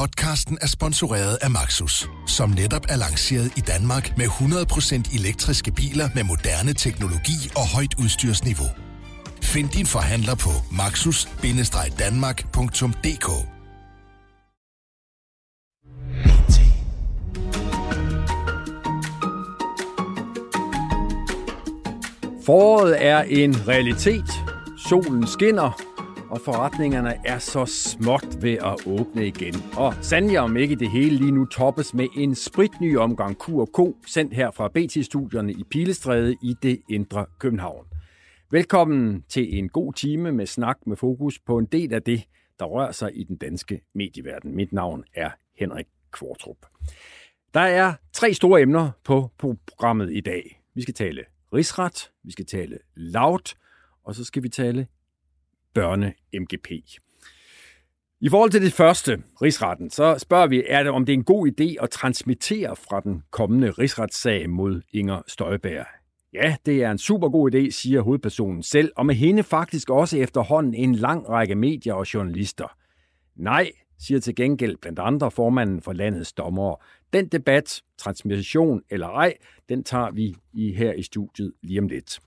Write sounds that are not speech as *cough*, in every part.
Podcasten er sponsoreret af Maxus, som netop er lanceret i Danmark med 100% elektriske biler med moderne teknologi og højt udstyrsniveau. Find din forhandler på maxus-danmark.dk Foråret er en realitet. Solen skinner, og forretningerne er så småt ved at åbne igen. Og sandelig om ikke det hele lige nu toppes med en spritny omgang Q&K, sendt her fra BT-studierne i Pilestræde i det indre København. Velkommen til en god time med snak med fokus på en del af det, der rører sig i den danske medieverden. Mit navn er Henrik Kvartrup. Der er tre store emner på programmet i dag. Vi skal tale rigsret, vi skal tale laut, og så skal vi tale børne-MGP. I forhold til det første, rigsretten, så spørger vi, er det, om det er en god idé at transmittere fra den kommende rigsretssag mod Inger Støjberg. Ja, det er en super god idé, siger hovedpersonen selv, og med hende faktisk også efterhånden en lang række medier og journalister. Nej, siger til gengæld blandt andre formanden for landets dommere. Den debat, transmission eller ej, den tager vi i her i studiet lige om lidt.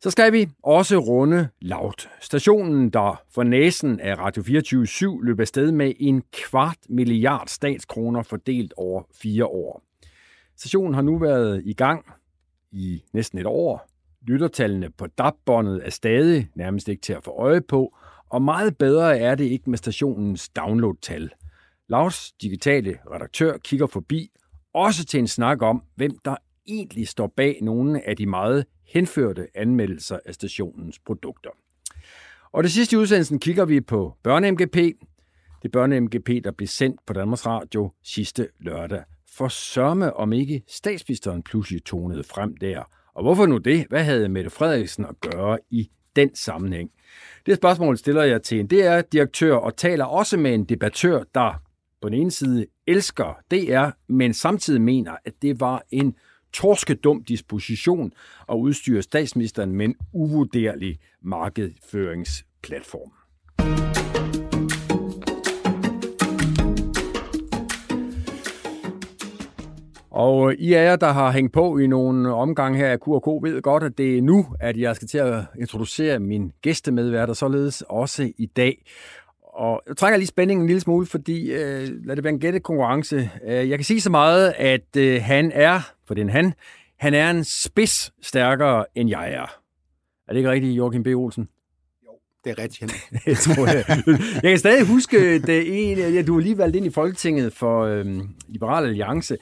Så skal vi også runde Laut. Stationen, der for næsen af Radio 24 løber afsted med en kvart milliard statskroner fordelt over fire år. Stationen har nu været i gang i næsten et år. Lyttertallene på DAB-båndet er stadig nærmest ikke til at få øje på, og meget bedre er det ikke med stationens download-tal. Lars, digitale redaktør, kigger forbi, også til en snak om, hvem der egentlig står bag nogle af de meget henførte anmeldelser af stationens produkter. Og det sidste i udsendelsen kigger vi på børne-MGP. Det børne-MGP, der blev sendt på Danmarks Radio sidste lørdag. For sørme om ikke statsministeren pludselig tonede frem der. Og hvorfor nu det? Hvad havde Mette Frederiksen at gøre i den sammenhæng? Det spørgsmål stiller jeg til en DR-direktør og taler også med en debattør, der på den ene side elsker DR, men samtidig mener, at det var en torskedum disposition og udstyre statsministeren med en uvurderlig markedsføringsplatform. Og I af jer, der har hængt på i nogle omgange her af Q&K, ved godt, at det er nu, at jeg skal til at introducere min gæstemedværter, således også i dag. Og jeg trækker lige spændingen en lille smule, fordi øh, lad det være en gættekonkurrence. Øh, jeg kan sige så meget, at øh, han er, for det er han, han er en spids stærkere, end jeg er. Er det ikke rigtigt, Joachim B. Olsen? Jo, det er rigtigt, *laughs* jeg tror jeg. jeg kan stadig huske, det en, ja, du var lige valgt ind i Folketinget for øh, Liberal Alliance,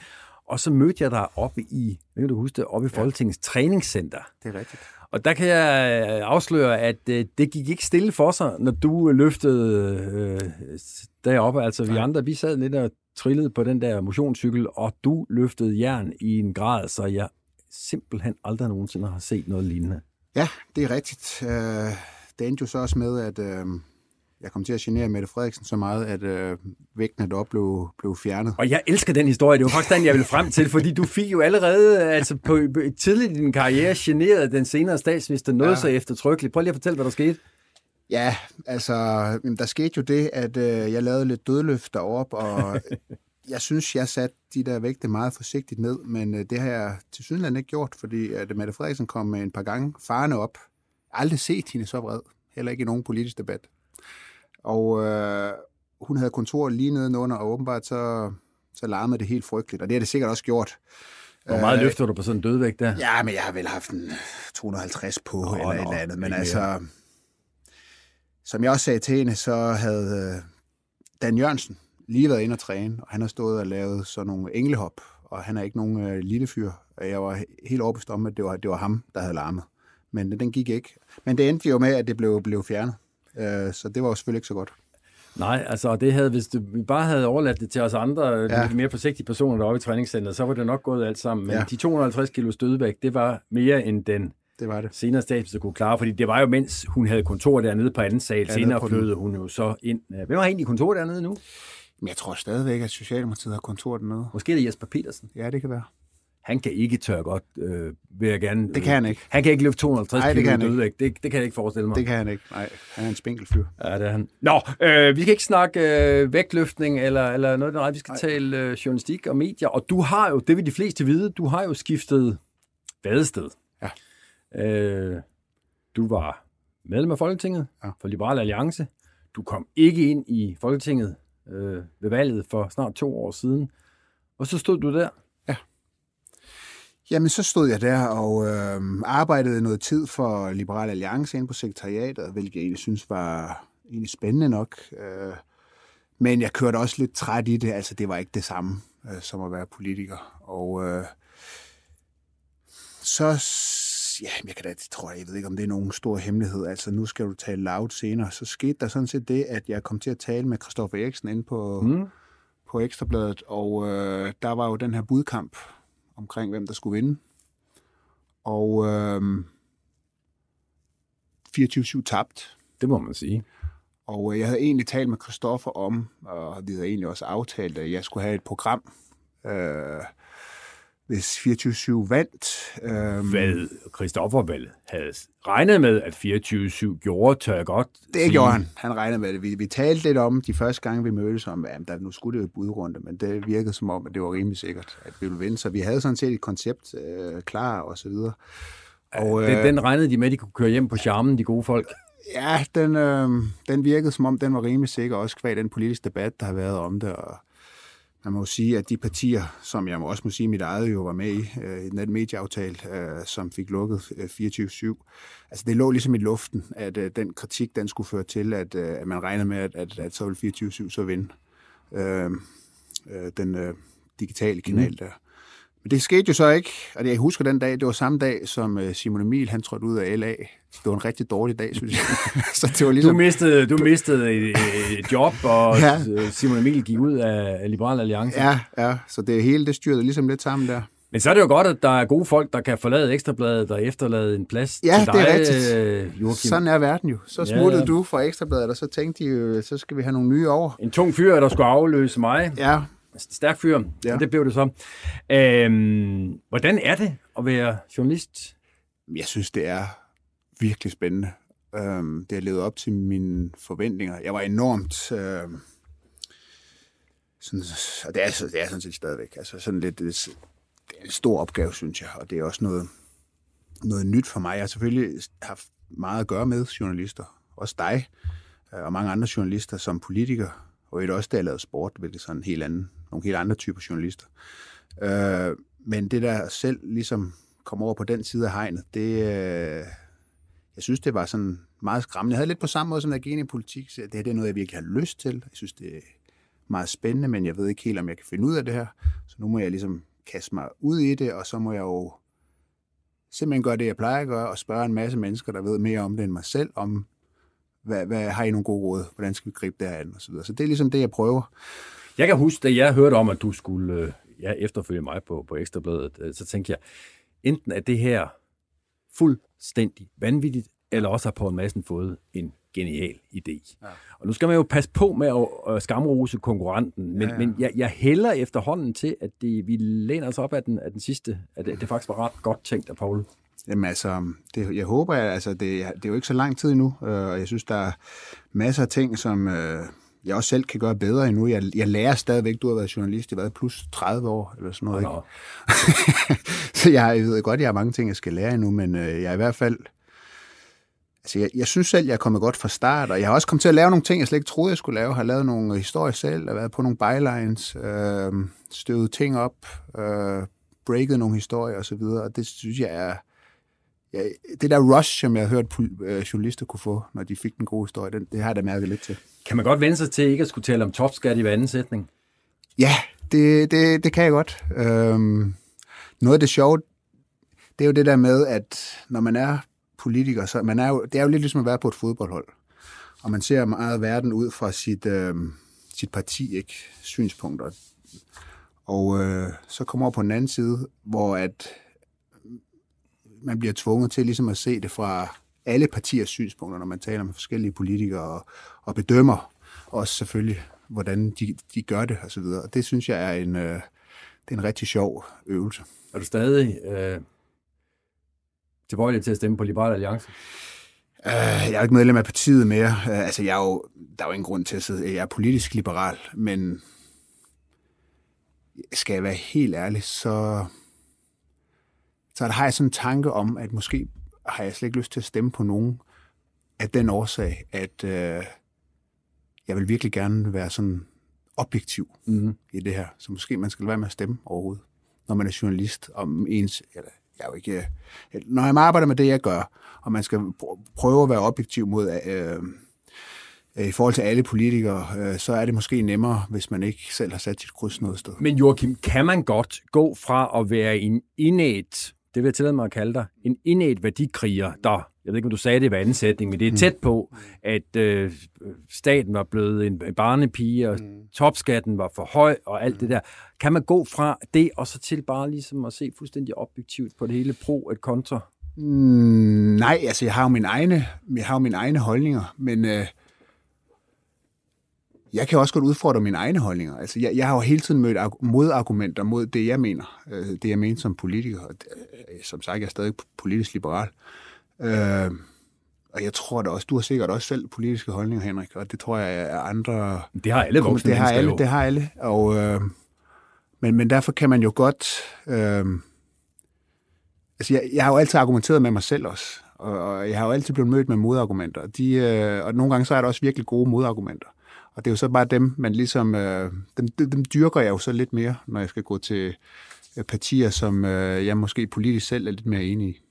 og så mødte jeg dig oppe i, kan du huske det, oppe i Folketingets ja. træningscenter. Det er rigtigt. Og der kan jeg øh, afsløre, at øh, det gik ikke stille for sig, når du løftede øh, deroppe. Altså vi andre, vi sad lidt og trillede på den der motionscykel, og du løftede jern i en grad, så jeg simpelthen aldrig nogensinde har set noget lignende. Ja, det er rigtigt. Øh, det endte jo så også med, at øh, jeg kom til at genere Mette Frederiksen så meget, at øh, vægten af blev, blev fjernet. Og jeg elsker den historie. Det var faktisk den, jeg ville frem til, fordi du fik jo allerede altså på, tidligt i din karriere generet den senere statsminister noget ja. så eftertrykkeligt. Prøv lige at fortælle, hvad der skete. Ja, altså, der skete jo det, at øh, jeg lavede lidt dødløft derop, og *laughs* jeg synes, jeg satte de der vægte meget forsigtigt ned, men øh, det har jeg til synligheden ikke gjort, fordi at Mette Frederiksen kom med en par gange farne op. Jeg har aldrig set hende så vred, heller ikke i nogen politisk debat. Og øh, hun havde kontor lige nedenunder, og åbenbart så, så larmede det helt frygteligt, og det har det sikkert også gjort. Hvor meget øh, løfter du på sådan en dødvægt der? Ja, men jeg har vel haft en 250 på, oh, eller et eller andet. Men altså, som jeg også sagde til hende, så havde øh, Dan Jørgensen lige været inde og træne, og han har stået og lavet sådan nogle englehop, og han er ikke nogen øh, lille fyr. Jeg var helt overbevist om, at det var, det var ham, der havde larmet. Men den gik ikke. Men det endte jo med, at det blev, blev fjernet. Øh, så det var jo selvfølgelig ikke så godt. Nej, altså det havde, hvis vi bare havde overladt det til os andre, ja. lidt mere forsigtige personer deroppe i træningscenteret, så var det nok gået alt sammen. Men ja. de 250 kilo stødvægt, det var mere end den det var det. senere statsminister kunne klare, fordi det var jo, mens hun havde kontor dernede på anden sal. Ja, senere flyttede hun jo så ind. Hvem har egentlig kontor dernede nu? Men jeg tror stadigvæk, at Socialdemokratiet har kontor dernede. Måske er det Jesper Petersen. Ja, det kan være. Han kan ikke tørre godt, øh, vil jeg gerne... Det kan han ikke. Han kan ikke løfte 250 Nej, det kilo kan han dødvægt. Det, det kan jeg ikke forestille mig. Det kan han ikke. Nej, han er en spinkel fyr. Ja, det er han. Nå, øh, vi skal ikke snakke øh, vægtløftning eller, eller noget nej, Vi skal Nej. tale øh, journalistik og medier. Og du har jo, det vil de fleste vide, du har jo skiftet badested. Ja. Øh, du var medlem af Folketinget Ja. for Liberal Alliance. Du kom ikke ind i Folketinget øh, ved valget for snart to år siden. Og så stod du der. Jamen, så stod jeg der og øh, arbejdede noget tid for Liberal Alliance ind på sekretariatet, hvilket jeg egentlig synes var egentlig spændende nok. Øh, men jeg kørte også lidt træt i det, altså det var ikke det samme øh, som at være politiker. Og øh, så, ja, jeg kan da, tror jeg, jeg ved ikke, om det er nogen stor hemmelighed. Altså, nu skal du tale loud senere. Så skete der sådan set det, at jeg kom til at tale med Christoffer Eriksen inde på, Mm. på Ekstrabladet, og øh, der var jo den her budkamp omkring, hvem der skulle vinde. Og øh, 24-7 tabt. Det må man sige. Og øh, jeg havde egentlig talt med Christoffer om, og vi havde egentlig også aftalt, at jeg skulle have et program, øh, hvis 24-7 vandt. Øh, Hvad Christoffer vel havde regnet med, at 24-7 gjorde, tør jeg godt Det sige. gjorde han. Han regnede med det. Vi, vi talte lidt om de første gange, vi mødtes om, at der, nu skulle det jo et budrunde, men det virkede som om, at det var rimelig sikkert, at vi ville vinde. Så vi havde sådan set et koncept øh, klar og så videre. Og, Den, den regnede de med, at de kunne køre hjem på charmen, de gode folk. Ja, den, øh, den virkede som om, den var rimelig sikker, også kvad den politiske debat, der har været om det. Og man må jo sige, at de partier, som jeg må også må sige, mit eget jo var med i, øh, i den medieaftale, øh, som fik lukket øh, 24-7, altså det lå ligesom i luften, at øh, den kritik, den skulle føre til, at, øh, at man regnede med, at, at, at så ville 24-7 så vinde øh, øh, den øh, digitale kanal mm. der. Men det skete jo så ikke, og jeg husker den dag, det var samme dag, som øh, Simon Emil, han trådte ud af LA. Det var en rigtig dårlig dag, synes jeg. *laughs* så det var Du ligesom... mistede, du mistede et, et job, og Ja. ja. Simon Emil gik ud af Liberal Alliance. Ja, ja, så det hele, det styrede ligesom lidt sammen der. Men så er det jo godt, at der er gode folk, der kan forlade Ekstrabladet og efterlade en plads Ja, til det er dig, rigtigt. øh, Joachim. Sådan er verden jo. Så Ja, smuttede ja. du fra Ekstrabladet, og så tænkte de jo, så skal vi have nogle nye over. En tung fyr, der skulle afløse mig. Ja, Stærk fyr, Ja. det blev det så. Øhm, hvordan er det at være journalist? jeg synes, det er virkelig spændende. Øhm, det har levet op til mine forventninger. Jeg var enormt... Øhm, sådan, og det er, så- det er sådan set stadigvæk. Altså sådan lidt, det er det er en stor opgave, synes jeg, og det er også noget, noget nyt for mig. Jeg har selvfølgelig haft meget at gøre med journalister. Også dig øh, og mange andre journalister som politiker, og et også da jeg lavede sport, hvilket sådan en helt anden, nogle helt andre typer journalister. Øh, men det der selv ligesom kom over på den side af hegnet, det, øh, jeg synes, det var sådan meget skræmmende. Jeg havde lidt på samme måde som jeg gik ind i politik, så det her det er noget, jeg virkelig har lyst til. Jeg synes, det er meget spændende, men jeg ved ikke helt, om jeg kan finde ud af det her. Så nu må jeg ligesom kaste mig ud i det, og så må jeg jo simpelthen gøre det, jeg plejer at gøre, og spørge en masse mennesker, der ved mere om det end mig selv, om hvad, hvad har I nogle gode råd? Hvordan skal vi gribe det her an? Og så, videre. så det er ligesom det, jeg prøver. Jeg kan huske, da jeg hørte om, at du skulle øh, ja, efterfølge mig på, på Ekstrabladet, øh, så tænkte jeg, enten er det her fuldstændig vanvittigt, eller også har Poul Madsen fået en genial idé. Ja. Og nu skal man jo passe på med at, skamrose konkurrenten, men, Ja, ja, men jeg, jeg hælder efterhånden til, at det, vi læner os op af den, af den sidste, at det, det faktisk var ret godt tænkt af Poul. Jamen altså, det, jeg håber, altså, det, det er jo ikke så lang tid endnu, øh, og jeg synes, der er masser af ting, som øh, jeg også selv kan gøre bedre endnu. Jeg, jeg lærer stadigvæk, du har været journalist, i hvad, plus 30 år, eller sådan noget, ikke? Nå, *laughs* så jeg, jeg ved godt, jeg har mange ting, jeg skal lære endnu, men øh, jeg er i hvert fald... Altså, jeg, jeg synes selv, jeg er kommet godt fra start, og jeg har også kommet til at lave nogle ting, jeg slet ikke troede, jeg skulle lave. Jeg har lavet nogle historier selv, og været på nogle bylines, øh, støvet ting op, øh, breaket nogle historier osv., og det synes jeg er... Ja, det der rush, som jeg har hørt øh, journalister kunne få, når de fik den gode historie, den, det har jeg da mærket lidt til. Kan man godt vende sig til ikke at skulle tale om topskat i hver anden sætning? Ja, det, det, det kan jeg godt. Øhm, noget af det sjove, det er jo det der med, at når man er politiker, så man er jo, det er jo lidt ligesom at være på et fodboldhold. Og man ser meget verden ud fra sit, øhm, sit parti, ikke? Synspunkter. Og øh, så kommer over på den anden side, hvor at man bliver tvunget til ligesom at se det fra alle partiers synspunkter, når man taler med forskellige politikere og, og bedømmer også selvfølgelig, hvordan de, de gør det og så videre. Og det synes jeg er en, øh, det er en rigtig sjov øvelse. Er du stadig øh, tilbøjelig til at stemme på Liberal Alliance? Uh, jeg er ikke medlem af partiet mere. Uh, altså, jeg er jo, der er jo ingen grund til at sidde. Jeg er politisk liberal, men skal jeg være helt ærlig, så, så har jeg sådan en tanke om, at måske har jeg slet ikke lyst til at stemme på nogen af den årsag, at uh, jeg vil virkelig gerne være sådan objektiv mm-hmm. i det her. Så måske man skal være med at stemme overhovedet, når man er journalist om ens... Eller, jeg er jo ikke, når jeg arbejder med det, jeg gør, og man skal prøve at være objektiv mod... Øh, i forhold til alle politikere, øh, så er det måske nemmere, hvis man ikke selv har sat sit kryds noget sted. Men Joachim, kan man godt gå fra at være en indet, det vil jeg tillade mig at kalde dig, en indet værdikriger, der jeg ved ikke, om du sagde det i ansætning, men det er mm. tæt på, at øh, staten var blevet en barnepige, og mm. topskatten var for høj, og alt mm. det der. Kan man gå fra det, og så til bare ligesom at se fuldstændig objektivt på det hele pro et kontra? Mm, nej, altså jeg har jo mine egne, jeg har jo mine egne holdninger, men øh, jeg kan også godt udfordre mine egne holdninger. Altså jeg, jeg har jo hele tiden mødt modargumenter mod det, jeg mener. Øh, det, jeg mener som politiker. Og øh, som sagt, jeg er stadig politisk liberal. Øh, og jeg tror da også, du har sikkert også selv politiske holdninger, Henrik, og det tror jeg er andre... Det har alle voksne det har alle, jo. Det har alle, og, øh, men, men derfor kan man jo godt... Øh, altså, jeg, jeg har jo altid argumenteret med mig selv også, og, og jeg har jo altid blevet mødt med modargumenter, de, øh, og nogle gange så er der også virkelig gode modargumenter. Og det er jo så bare dem, man ligesom... Øh, dem, dem dyrker jeg jo så lidt mere, når jeg skal gå til øh, partier, som øh, jeg måske politisk selv er lidt mere enig i.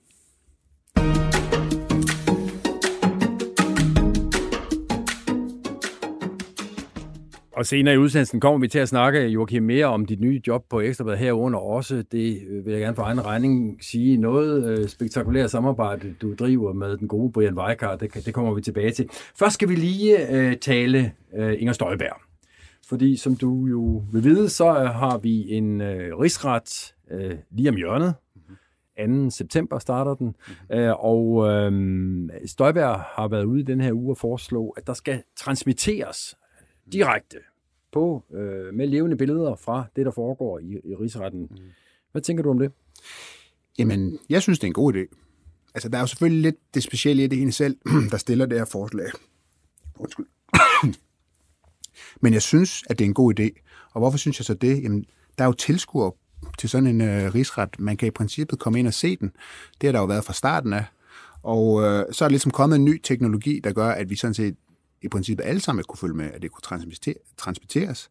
Og senere i udsendelsen kommer vi til at snakke, Joachim, mere om dit nye job på Ekstrabladet herunder også. Det øh, vil jeg gerne for egen regning sige. Noget øh, spektakulært samarbejde, du driver med den gode Brian Weikart. Det, det kommer vi tilbage til. Først skal vi lige øh, tale øh, Inger Støjberg. Fordi som du jo vil vide, så har vi en øh, rigsret øh, lige om hjørnet. 2. september starter den, øh, og øh, Støjberg har været ude i den her uge og foreslå, at der skal transmitteres direkte på øh, med levende billeder fra det, der foregår i, i rigsretten. Mm. Hvad tænker du om det? Jamen, jeg synes, det er en god idé. Altså, der er jo selvfølgelig lidt det specielle i det ene selv, *clears throat* der stiller det her forslag. Undskyld. *clears throat* Men jeg synes, at det er en god idé. Og hvorfor synes jeg så det? Jamen, der er jo tilskuer til sådan en øh, rigsret. Man kan i princippet komme ind og se den. Det har der jo været fra starten af. Og øh, så er der ligesom kommet en ny teknologi, der gør, at vi sådan set i princippet alle sammen kunne følge med, at det kunne transmitteres.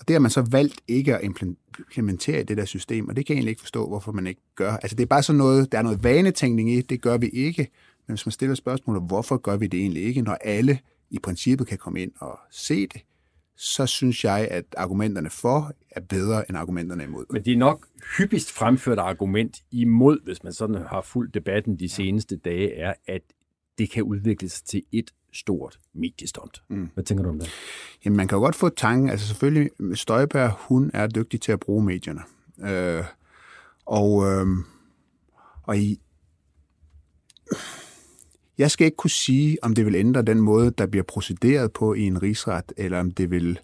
Og det har man så valgt ikke at implementere i det der system, og det kan jeg egentlig ikke forstå, hvorfor man ikke gør. Altså det er bare sådan noget, der er noget vanetænkning i, det gør vi ikke. Men hvis man stiller spørgsmålet, hvorfor gør vi det egentlig ikke, når alle i princippet kan komme ind og se det, så synes jeg, at argumenterne for er bedre end argumenterne imod. Men det er nok hyppigst fremført argument imod, hvis man sådan har fulgt debatten de seneste dage, er, at det kan udvikle sig til et stort mediestunt. Mm. Hvad tænker du om det? Jamen, man kan jo godt få tanken, altså selvfølgelig, Støjberg, hun er dygtig til at bruge medierne. Øh, og, øh, og i, jeg skal ikke kunne sige, om det vil ændre den måde, der bliver procederet på i en rigsret, eller om det vil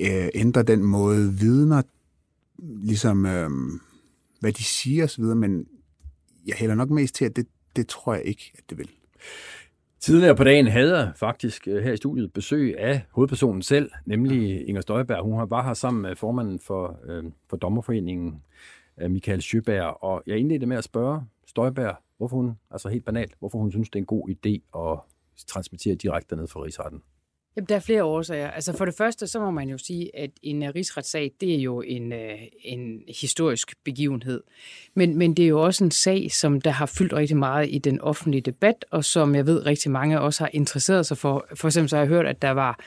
øh, ændre den måde, vidner, ligesom, øh, hvad de siger osv., men jeg hælder nok mest til, at det, det tror jeg ikke, at det vil. Tidligere på dagen havde jeg faktisk øh, her i studiet besøg af hovedpersonen selv, nemlig Inger Støjberg. Hun var her sammen med formanden for, øh, for Dommerforeningen, øh, Michael Sjøberg, og jeg indledte med at spørge Støjberg, hvorfor hun, altså helt banalt, hvorfor hun synes, det er en god idé at transmittere direkte ned fra rigsretten. Jamen, der er flere årsager. Altså for det første, så må man jo sige, at en øh, rigsretssag, det er jo en, øh, en historisk begivenhed. Men, men det er jo også en sag, som der har fyldt rigtig meget i den offentlige debat, og som jeg ved rigtig mange også har interesseret sig for. For eksempel så har jeg hørt, at der var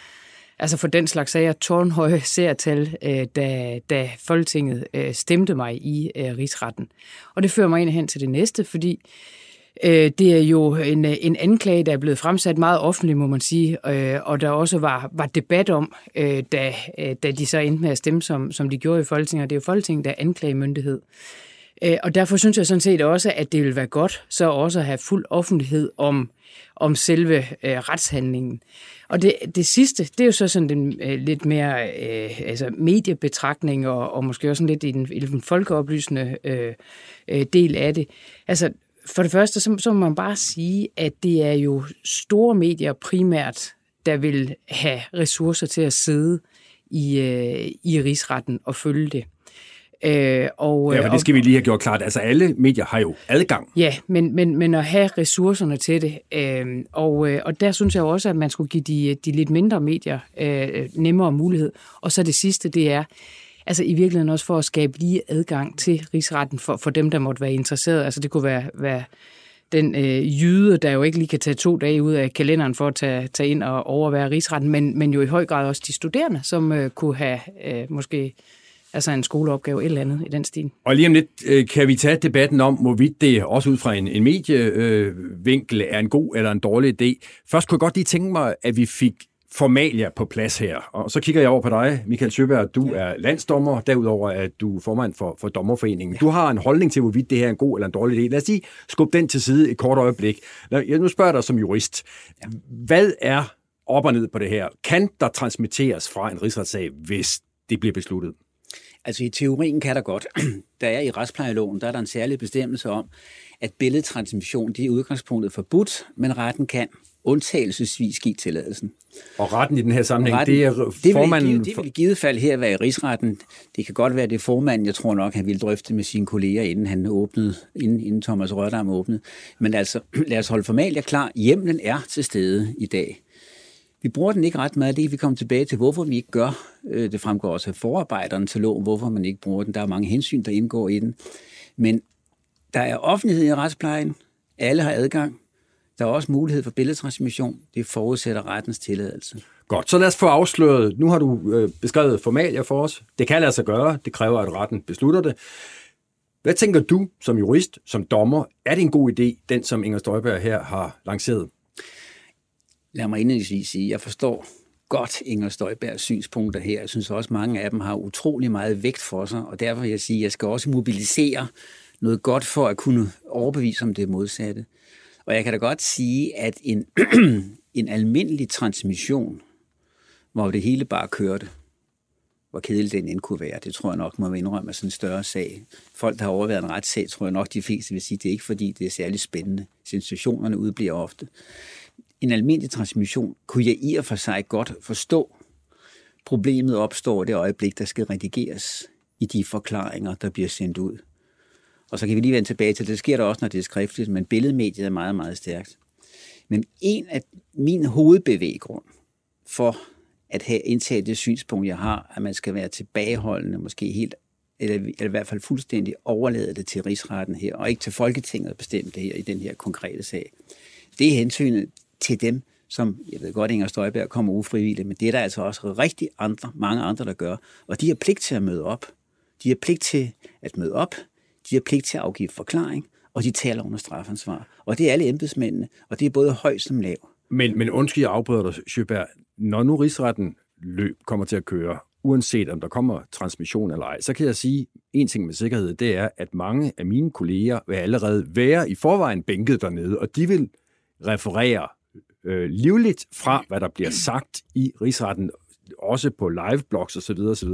altså for den slags sager tårnhøje seertal, øh, da, da Folketinget stemte mig i rigsretten. Og det fører mig ind hen til det næste, fordi Øh, det er jo en, øh, en anklage, der er blevet fremsat meget offentligt, må man sige, øh, og der også var, var debat om, øh, da, øh, da de så endte med at stemme, som, som de gjorde i Folketinget. Det er jo Folketinget, der er anklagemyndighed. Øh, og derfor synes jeg sådan set også, at det vil være godt så også at have fuld offentlighed om, om selve øh, retshandlingen. Og det, det sidste, det er jo så sådan den øh, lidt mere øh, altså mediebetragtning og, og måske også lidt i den, i den folkeoplysende øh, øh, del af det. Altså for det første, så, så må man bare sige, at det er jo store medier primært, der vil have ressourcer til at sidde i, øh, i rigsretten og følge det. Øh, og, ja, for det skal og, vi lige have gjort klart. Altså alle medier har jo adgang. Ja, men, men, men at have ressourcerne til det. Øh, og, øh, og der synes jeg også, at man skulle give de, de lidt mindre medier øh, nemmere mulighed. Og så det sidste, det er, altså i virkeligheden også for at skabe lige adgang til rigsretten for, for dem, der måtte være interesseret. Altså det kunne være, være den øh, jyde, der jo ikke lige kan tage to dage ud af kalenderen for at tage, tage ind og overvære rigsretten, men, men jo i høj grad også de studerende, som øh, kunne have øh, måske altså en skoleopgave, eller andet i den stil. Og lige om lidt øh, kan vi tage debatten om, hvorvidt det også ud fra en, en medievinkel øh, er en god eller en dårlig idé. Først kunne jeg godt lige tænke mig, at vi fik formalia på plads her. Og så kigger jeg over på dig, Michael Søberg. Du er landsdommer, derudover at du er formand for, for Dommerforeningen. Du har en holdning til, hvorvidt det her er en god eller en dårlig idé. Lad os lige skubbe den til side et kort øjeblik. Jeg nu spørger dig som jurist. Hvad er op og ned på det her? Kan der transmitteres fra en rigsretssag, hvis det bliver besluttet? Altså i teorien kan der godt. *clears throat* Der er i retsplejeloven, der er der en særlig bestemmelse om, at billedtransmission det er udgangspunktet forbudt, men retten kan undtagelsesvis give tilladelsen. Og retten i den her sammenhæng, retten, det er formanden... Det vil, det vil i givet fald her være i rigsretten. Det kan godt være, det er formanden, jeg tror nok, han ville drøfte med sine kolleger, inden han åbnede, inden, inden Thomas Rørdam åbnede. Men altså, *clears throat* lad os holde formalia klar. Hjemlen er til stede i dag. Vi bruger den ikke ret meget, det kan vi komme tilbage til, hvorfor vi ikke gør. Øh, det fremgår også af forarbejderne til loven, hvorfor man ikke bruger den. Der er mange hensyn, der indgår i den. Men der er offentlighed i retsplejen. Alle har adgang. Der er også mulighed for billedtransmission. Det forudsætter rettens tilladelse. Godt, så lad os få afsløret. Nu har du øh, beskrevet formalia for os. Det kan lade sig gøre. Det kræver, at retten beslutter det. Hvad tænker du som jurist, som dommer? Er det en god idé, den som Inger Støjberg her har lanceret? Lad mig indledningsvis sige, at jeg forstår godt Inger Støjbergs synspunkter her. Jeg synes også, at mange af dem har utrolig meget vægt for sig, og derfor vil jeg sige, at jeg skal også mobilisere noget godt for at kunne overbevise om det modsatte. Og jeg kan da godt sige, at en, *clears throat* en almindelig transmission, hvor det hele bare kørte, hvor kedelig den end kunne være, det tror jeg nok må indrømme sådan en større sag. Folk, der har overværet en retssag, tror jeg nok, de fleste vil sige, det er ikke fordi, det er særlig spændende. Sensationerne udbliver ofte en almindelig transmission, kunne jeg i og for sig godt forstå. Problemet opstår det øjeblik, der skal redigeres i de forklaringer, der bliver sendt ud. Og så kan vi lige vende tilbage til, det sker der også, når det er skriftligt, men billedmediet er meget, meget stærkt. Men en af min hovedbevæggrund for at have indtaget det synspunkt, jeg har, at man skal være tilbageholdende, måske helt, eller, eller i hvert fald fuldstændig overlade det til rigsretten her, og ikke til Folketinget at bestemme det her i den her konkrete sag. Det er hensynet til dem, som, jeg ved godt, Inger Støjberg kommer ufrivilligt, men det er der altså også rigtig andre, mange andre, der gør. Og de har pligt til at møde op. De har pligt til at møde op. De har pligt til at afgive forklaring, og de taler under strafansvar. Og det er alle embedsmændene, og det er både høj som lav. Men, men undskyld, jeg afbryder dig, Sjøberg. Når nu rigsretten løb kommer til at køre, uanset om der kommer transmission eller ej, så kan jeg sige en ting med sikkerhed, det er, at mange af mine kolleger vil allerede være i forvejen bænket dernede, og de vil referere øh, livligt fra, hvad der bliver sagt i rigsretten, også på liveblogs osv. osv.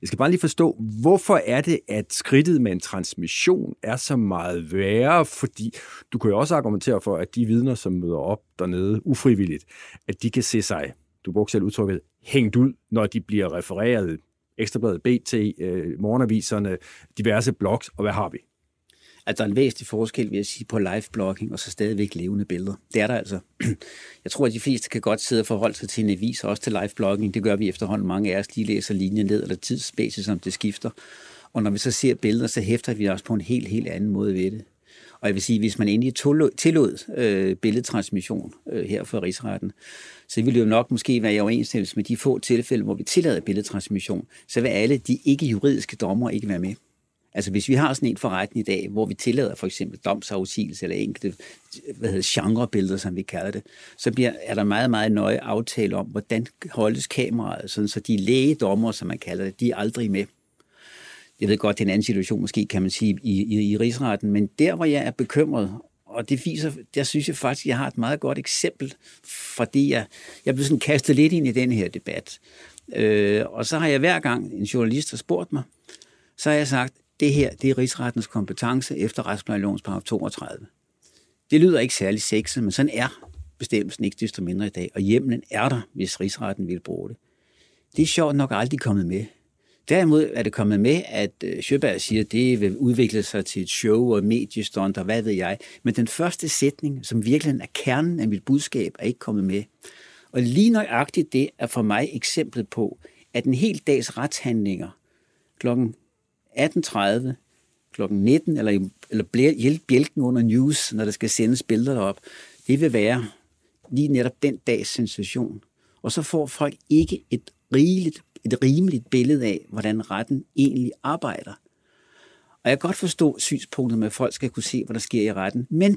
Jeg skal bare lige forstå, hvorfor er det, at skridtet med en transmission er så meget værre? Fordi du kan jo også argumentere for, at de vidner, som møder op dernede ufrivilligt, at de kan se sig, du brugte selv udtrykket, hængt ud, når de bliver refereret Ekstrabladet, BT, øh, morgenaviserne, diverse blogs, og hvad har vi? At der er en væsentlig forskel, vil jeg sige, på live-blogging og så stadigvæk levende billeder. Det er der altså. *clears throat* Jeg tror, at de fleste kan godt sidde og forholde sig til en avis, også til live-blogging. Det gør vi efterhånden. Mange af os lige læser linjen ned, eller tidsbasis, som det skifter. Og når vi så ser billeder, så hæfter vi også på en helt, helt anden måde ved det. Og jeg vil sige, hvis man endelig tillod øh, billedtransmission øh, her for rigsretten, så ville det jo nok måske være i overensstemmelse med de få tilfælde, hvor vi tillader billedtransmission, så vil alle de ikke juridiske dommer ikke være med. Altså hvis vi har sådan en forretning i dag, hvor vi tillader for eksempel domsafsigelse eller enkelte hvad hedder, genrebilleder, som vi kalder det, så bliver, er der meget, meget nøje aftale om, hvordan holdes kameraet, sådan, så de lægedommer, som man kalder det, de er aldrig med. Jeg ved godt, det er en anden situation måske, kan man sige, i, i, i rigsretten, men der, hvor jeg er bekymret, og det viser, der synes jeg faktisk, jeg har et meget godt eksempel, fordi jeg, jeg blev sådan kastet lidt ind i den her debat. Øh, og så har jeg hver gang en journalist har spurgt mig, så har jeg sagt, det her, det er rigsrettens kompetence efter retsplejelovens paragraf 32. Det lyder ikke særlig sexet, men sådan er bestemmelsen ikke desto mindre i dag, og hjemlen er der, hvis rigsretten vil bruge det. Det er sjovt nok aldrig kommet med. Derimod er det kommet med, at øh, Sjøberg siger, at det vil udvikle sig til et show og mediestunt og hvad ved jeg. Men den første sætning, som virkelig er kernen af mit budskab, er ikke kommet med. Og lige nøjagtigt det er for mig eksemplet på, at en hel dags retshandlinger klokken 18.30, kl. 19, eller, eller hjælp bjælken under news, når der skal sendes billeder op, det vil være lige netop den dags sensation. Og så får folk ikke et rigeligt et rimeligt billede af, hvordan retten egentlig arbejder. Og jeg kan godt forstå synspunktet med, at folk skal kunne se, hvad der sker i retten. Men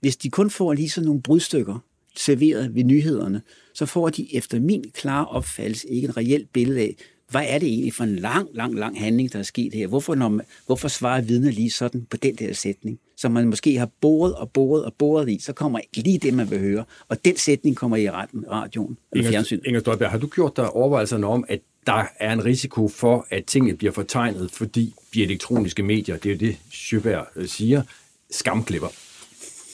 hvis de kun får lige sådan nogle brudstykker serveret ved nyhederne, så får de efter min klare opfattelse ikke et reelt billede af, hvad er det egentlig for en lang, lang, lang handling, der er sket her? Hvorfor, når man, hvorfor svarer vidner lige sådan på den der sætning, som man måske har boret og boret og boret i, så kommer lige det, man vil høre. Og den sætning kommer i retten, radioen eller fjernsynet. Inger Støjberg, har du gjort dig overvejelserne om, at der er en risiko for, at tingene bliver fortegnet, fordi de elektroniske medier, det er jo det, Sjøberg øh, siger, skamklipper?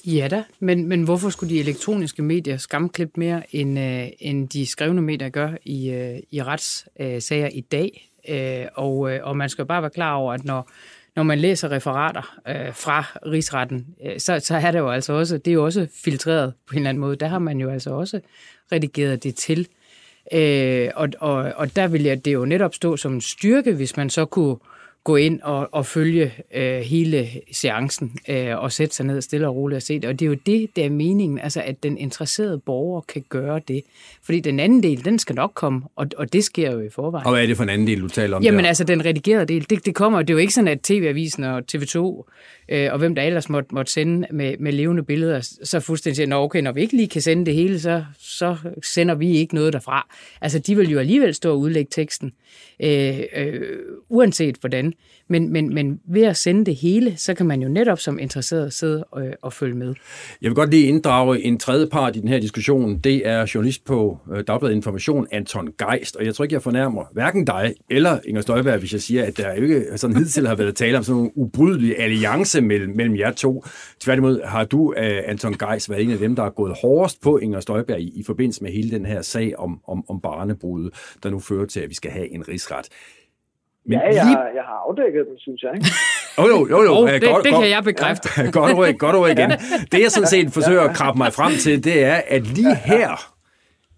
Ja da, men, men hvorfor skulle de elektroniske medier skamklippe mere, end, øh, end de skrevne medier gør i, øh, i retssager øh, i dag? Øh, og, øh, og man skal bare være klar over, at når, når man læser referater øh, fra rigsretten, øh, så, så er det jo altså også, det er jo også filtreret på en eller anden måde. Der har man jo altså også redigeret det til. Øh, og, og, og der vil jeg det jo netop stå som en styrke, hvis man så kunne gå ind og, og følge øh, hele seancen øh, og sætte sig ned stille og roligt og se det. Og det er jo det, der er meningen, altså at den interesserede borger kan gøre det. Fordi den anden del, den skal nok komme, og, og det sker jo i forvejen. Og hvad er det for en anden del, du taler om Jamen der? altså, den redigerede del, det, det kommer, det er jo ikke sådan, at TV-avisen og TV2 øh, og hvem der ellers måtte, måtte sende med, med levende billeder, så fuldstændig siger, okay, når vi ikke lige kan sende det hele, så, så sender vi ikke noget derfra. Altså, de vil jo alligevel stå og udlægge teksten, øh, øh, uanset hvordan. Men, men, men ved at sende det hele, så kan man jo netop som interesseret sidde og, og følge med. Jeg vil godt lige inddrage en tredje part i den her diskussion. Det er journalist på øh, Dagbladet Information, Anton Geist. Og jeg tror ikke, jeg fornærmer hverken dig eller Inger Støjberg, hvis jeg siger, at der ikke sådan hidtil har været tale om sådan en ubrydelig alliance mellem, mellem jer to. Tværtimod har du, øh, Anton Geist, været en af dem, der er gået hårdest på Inger Støjberg i, i forbindelse med hele den her sag om, om, om barnebrud, der nu fører til, at vi skal have en rigsret. Men ja, jeg, lige... jeg har afdækket den, synes jeg. Ikke? *laughs* Jo, jo, jo. jo. Oh, det, godt, det kan jeg bekræfte. Ja, godt ord, godt ord igen. Det, jeg sådan set forsøger at krabbe mig frem til, det er, at lige her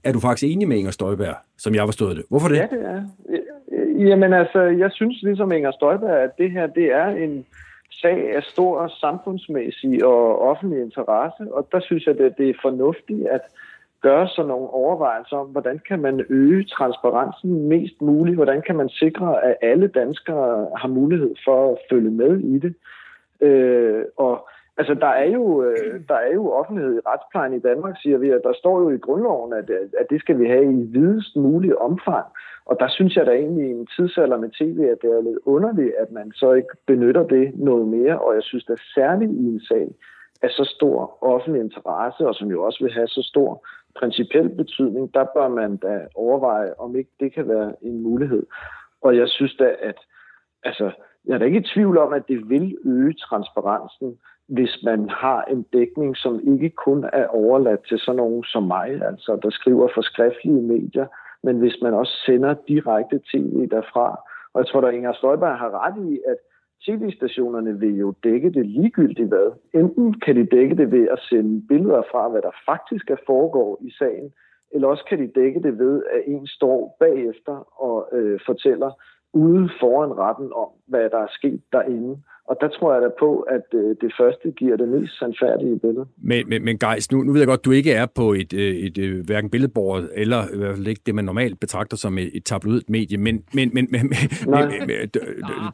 er du faktisk enig med Inger Støjberg, som jeg forstået det. Hvorfor det? Ja, det er. Jamen altså, jeg synes ligesom Inger Støjberg, at det her, det er en sag af stor samfundsmæssig og offentlig interesse, og der synes jeg, at det er fornuftigt, at gøre sig nogle overvejelser om, hvordan kan man øge transparensen mest muligt, hvordan kan man sikre, at alle danskere har mulighed for at følge med i det. Øh, og altså, der er, jo, øh, der er jo offentlighed i retsplejen i Danmark, siger vi, at der står jo i grundloven, at, at det skal vi have i videst mulig omfang. Og der synes jeg da egentlig i en tidsalder med tv, at det er lidt underligt, at man så ikke benytter det noget mere. Og jeg synes da særligt i en sag af så stor offentlig interesse, og som jo også vil have så stor principiel betydning, der bør man da overveje, om ikke det kan være en mulighed. Og jeg synes da, at altså, jeg er da ikke i tvivl om, at det vil øge transparensen, hvis man har en dækning, som ikke kun er overladt til sådan nogen som mig, altså der skriver for skriftlige medier, men hvis man også sender direkte tv derfra. Og jeg tror, der Inger Støjberg har ret i, at tv-stationerne vil jo dække det ligegyldigt hvad. Enten kan de dække det ved at sende billeder fra, hvad der faktisk er foregår i sagen, eller også kan de dække det ved, at en står bagefter og øh, fortæller ude foran retten om, hvad der er sket derinde. Og der tror jeg da på, at øh, det første giver det mest sandfærdige billede. Men, men, men Geis, nu, nu ved jeg godt, at du ikke er på et, øh, et, et hverken billedbord, eller i hvert fald ikke det, man normalt betragter som et, et tabloidt medie, men, men, men, men, men, men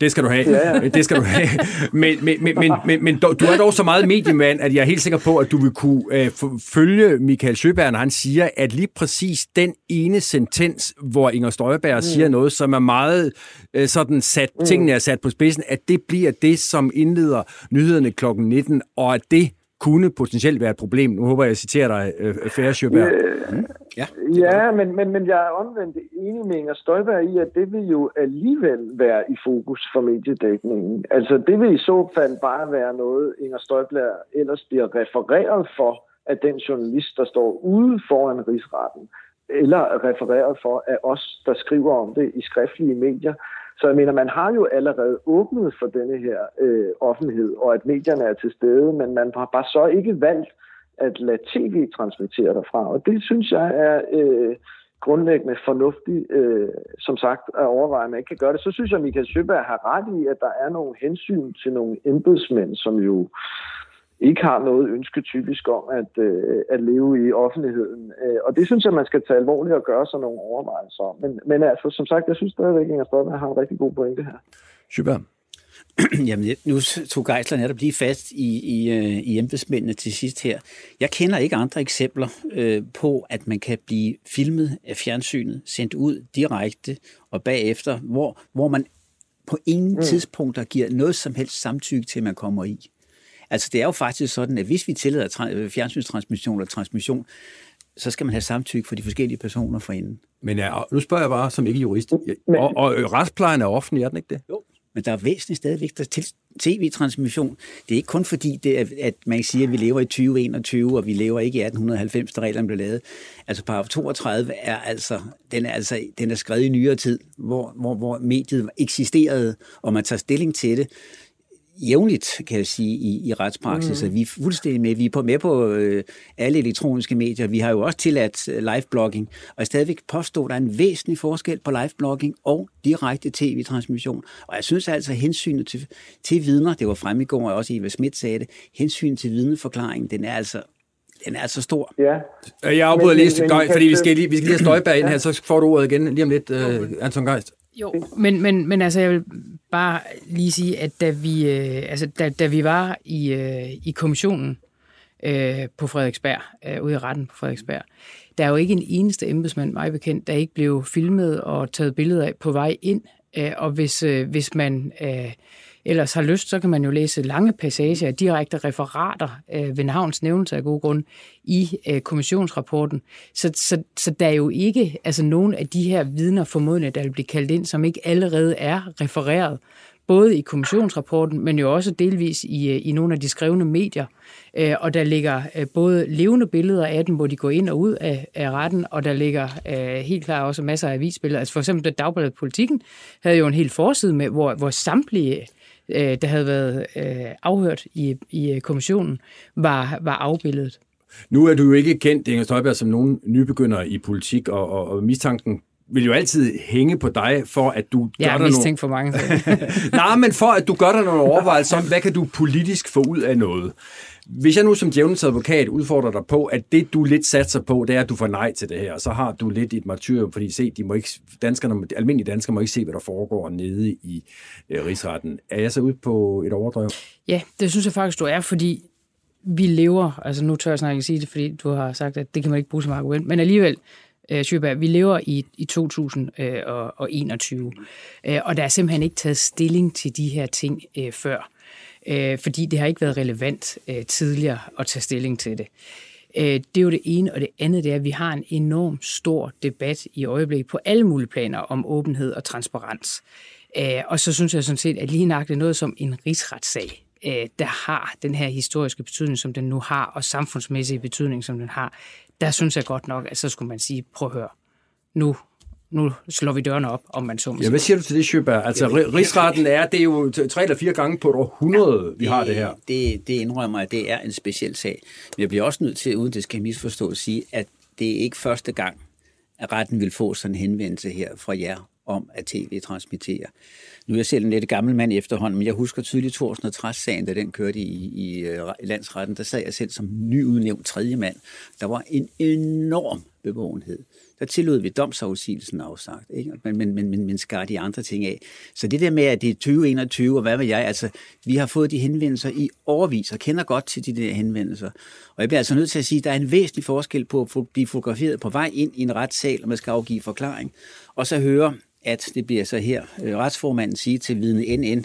det skal du have. Ja, ja. *laughs* Det skal du have. Men, men, men, men, men, men du er dog så meget mediemand, at jeg er helt sikker på, at du vil kunne øh, følge Michael Søberg, når han siger, at lige præcis den ene sentens, hvor Inger Støjberg mm. siger noget, som er meget øh, sådan sat, mm. tingene er sat på spidsen, at det bliver det, som indleder nyhederne kl. 19, og at det kunne potentielt være et problem. Nu håber jeg, jeg citerer dig, øh, Færre Sjøberg. Mm. Ja, ja men, men, men jeg er omvendt enig med Inger Støjberg i, at det vil jo alligevel være i fokus for mediedækningen. Altså, det vil i så fald bare være noget, Inger Støjberg ellers bliver refereret for af den journalist, der står ude foran rigsretten, eller refereret for af os, der skriver om det i skriftlige medier. Så jeg mener, man har jo allerede åbnet for denne her øh, offentlighed, og at medierne er til stede, men man har bare så ikke valgt at lade tv transmittere derfra. Og det synes jeg er øh, grundlæggende fornuftigt, øh, som sagt, at overveje, at man ikke kan gøre det. Så synes jeg, at Michael Søberg har ret i, at der er nogle hensyn til nogle embedsmænd, som jo ikke har noget ønske typisk om at, øh, at leve i offentligheden. Øh, og det synes jeg, man skal tage alvorligt og gøre sig nogle overvejelser om. Men, men altså, som sagt, jeg synes stadigvæk, at Inger Støjberg har en rigtig god pointe her. Super. *clears throat* Jamen, nu tog Geisler netop lige fast i, i, øh, i embedsmændene til sidst her. Jeg kender ikke andre eksempler øh, på, at man kan blive filmet af fjernsynet, sendt ud direkte og bagefter, hvor, hvor man på ingen mm. tidspunkter giver noget som helst samtykke til, at man kommer i. Altså det er jo faktisk sådan, at hvis vi tillader øh, fjernsynstransmission eller transmission, så skal man have samtykke for de forskellige personer for inden. Men ja, nu spørger jeg bare som ikke jurist. Og, og retsplejen er offentlig, er den ikke det? Jo, men der er væsentligt stadigvæk der til tv-transmission. Det er ikke kun fordi, det er, at man siger, at vi lever i 2021, og vi lever ikke i 1890, da reglerne blev lavet. Altså paragraf 32 er altså, den er, altså, den er skrevet i nyere tid, hvor, hvor, hvor mediet eksisterede, og man tager stilling til det jævnligt, kan jeg sige, i, i retspraksis. Mm. vi er fuldstændig med. Vi er på, med på øh, alle elektroniske medier. Vi har jo også tilladt øh, liveblogging, og stadigvæk påstår, at der er en væsentlig forskel på liveblogging og direkte tv-transmission. Og jeg synes altså, at hensynet til, til vidner, det var fremme i går, og også Eva Schmidt sagde det, hensynet til vidneforklaringen, den er altså den er så stor. Ja. Jeg afbryder lige, fordi vi skal lige, vi skal lige have Støjberg ind her, så får du ordet igen lige om lidt, uh, Anton Geist. Jo, men, men, men altså, jeg vil bare lige sige, at da vi, øh, altså, da, da vi var i, øh, i kommissionen øh, på Frederiksberg, øh, ude i retten på Frederiksberg, der er jo ikke en eneste embedsmand, mig bekendt, der ikke blev filmet og taget billeder af på vej ind. Øh, og hvis, øh, hvis man... Øh, ellers har lyst, så kan man jo læse lange passager, af direkte referater øh, ved navns nævnelse af god grund i øh, kommissionsrapporten. Så, så, så der er jo ikke altså nogen af de her vidner formodentlig, der vil blive kaldt ind, som ikke allerede er refereret, både i kommissionsrapporten, men jo også delvis i, øh, i nogle af de skrevne medier. Øh, og der ligger øh, både levende billeder af dem, hvor de går ind og ud af, af retten, og der ligger øh, helt klart også masser af avisbilleder. Altså for eksempel, Dagbladet Politikken havde jo en helt forside med, hvor, hvor samtlige øh, der havde været øh, afhørt i, i øh, kommissionen, var, var afbildet. Nu er du jo ikke kendt, Inger Støjberg, som nogen nybegynder i politik, og, og, og mistanken vil jo altid hænge på dig, for at du jeg gør dig nogle... for mange. *laughs* Nej, men for at du gør dig nogle overvejelser om, hvad kan du politisk få ud af noget. Hvis jeg nu som djævnens advokat udfordrer dig på, at det du lidt satser på, det er, at du får nej til det her, så har du lidt et martyrium, fordi se, de må ikke, danskerne, almindelige danskere må ikke se, hvad der foregår nede i øh, rigsretten. Er jeg så ude på et overdrev? Ja, det synes jeg faktisk, du er, fordi vi lever, altså nu tør jeg snart ikke sige det, fordi du har sagt, at det kan man ikke bruge som argument, men alligevel, øh, Sjøberg, vi lever i, i 2021, øh, øh, og der er simpelthen ikke taget stilling til de her ting øh, før øh, fordi det har ikke været relevant øh, tidligere at tage stilling til det. Øh, det er jo det ene, og det andet det er, at vi har en enorm stor debat i øjeblikket på alle mulige planer om åbenhed og transparens. Øh, og så synes jeg sådan set, at lige nøjagtigt noget som en rigsretssag, øh, der har den her historiske betydning, som den nu har, og samfundsmæssige betydning, som den har, der synes jeg godt nok, at så skulle man sige, prøv at høre, nu nu slår vi dørene op, om man så må Ja, hvad siger du til det, Sjøberg? Altså, Jamen, rigsretten er, det er jo tre eller fire gange på et århundrede, ja, vi har det her. Det, det indrømmer at det er en speciel sag. Men jeg bliver også nødt til, uden det skal misforstå, at sige, at det er ikke første gang, at retten vil få sådan en henvendelse her fra jer om at tv transmittere. Nu er jeg selv en lidt gammel mand efterhånden, men jeg husker tydeligt 2013-sagen, da den kørte i, i, i landsretten. Der sad jeg selv som nyudnævnt tredje mand. Der var en enorm bevågenhed der tillod vi domsafsigelsen afsagt, ikke? Men, men, men, men, men skar de andre ting af. Så det der med, at det er 2021, og hvad ved jeg, altså, vi har fået de henvendelser i overvis, og kender godt til de der henvendelser. Og jeg bliver altså nødt til at sige, at der er en væsentlig forskel på at blive fotograferet på vej ind i en retssal, og man skal afgive forklaring, og så høre, at det bliver så her, øh, retsformanden sige til vidne NN,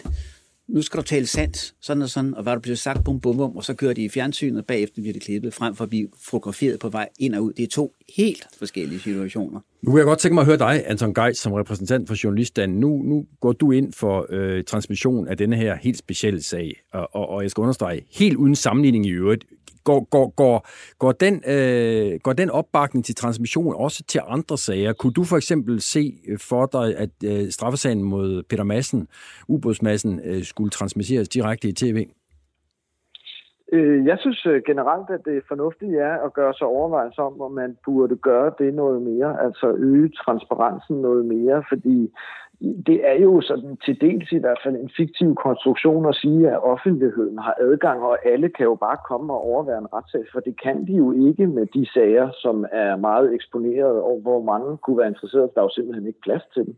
nu skal du tale sandt, sådan og sådan, og hvad der bliver sagt, bum, bum, bum, og så kører de i fjernsynet, og bagefter bliver det klippet, frem for at blive fotograferet på vej ind og ud. Det er to helt forskellige situationer. Nu vil jeg godt tænke mig at høre dig, Anton Geis, som repræsentant for journaliststanden. Nu, nu går du ind for øh, transmission af denne her helt specielle sag, og, og, og jeg skal understrege, helt uden sammenligning i øvrigt, Går, går, går, går, den, øh, går den opbakning til transmission også til andre sager? Kunne du for eksempel se for dig, at øh, straffesagen mod Peter Madsen, ubådsmassen, øh, skulle transmitteres direkte i tv? Øh, jeg synes øh, generelt, at det fornuftige er at gøre sig overvejelser om, om man burde gøre det noget mere, altså øge transparensen noget mere, fordi det er jo sådan til dels i hvert fald en fiktiv konstruktion at sige, at offentligheden har adgang, og alle kan jo bare komme og overvære en retssag, for det kan de jo ikke med de sager, som er meget eksponeret, og hvor mange kunne være interesseret, der er jo simpelthen ikke plads til dem.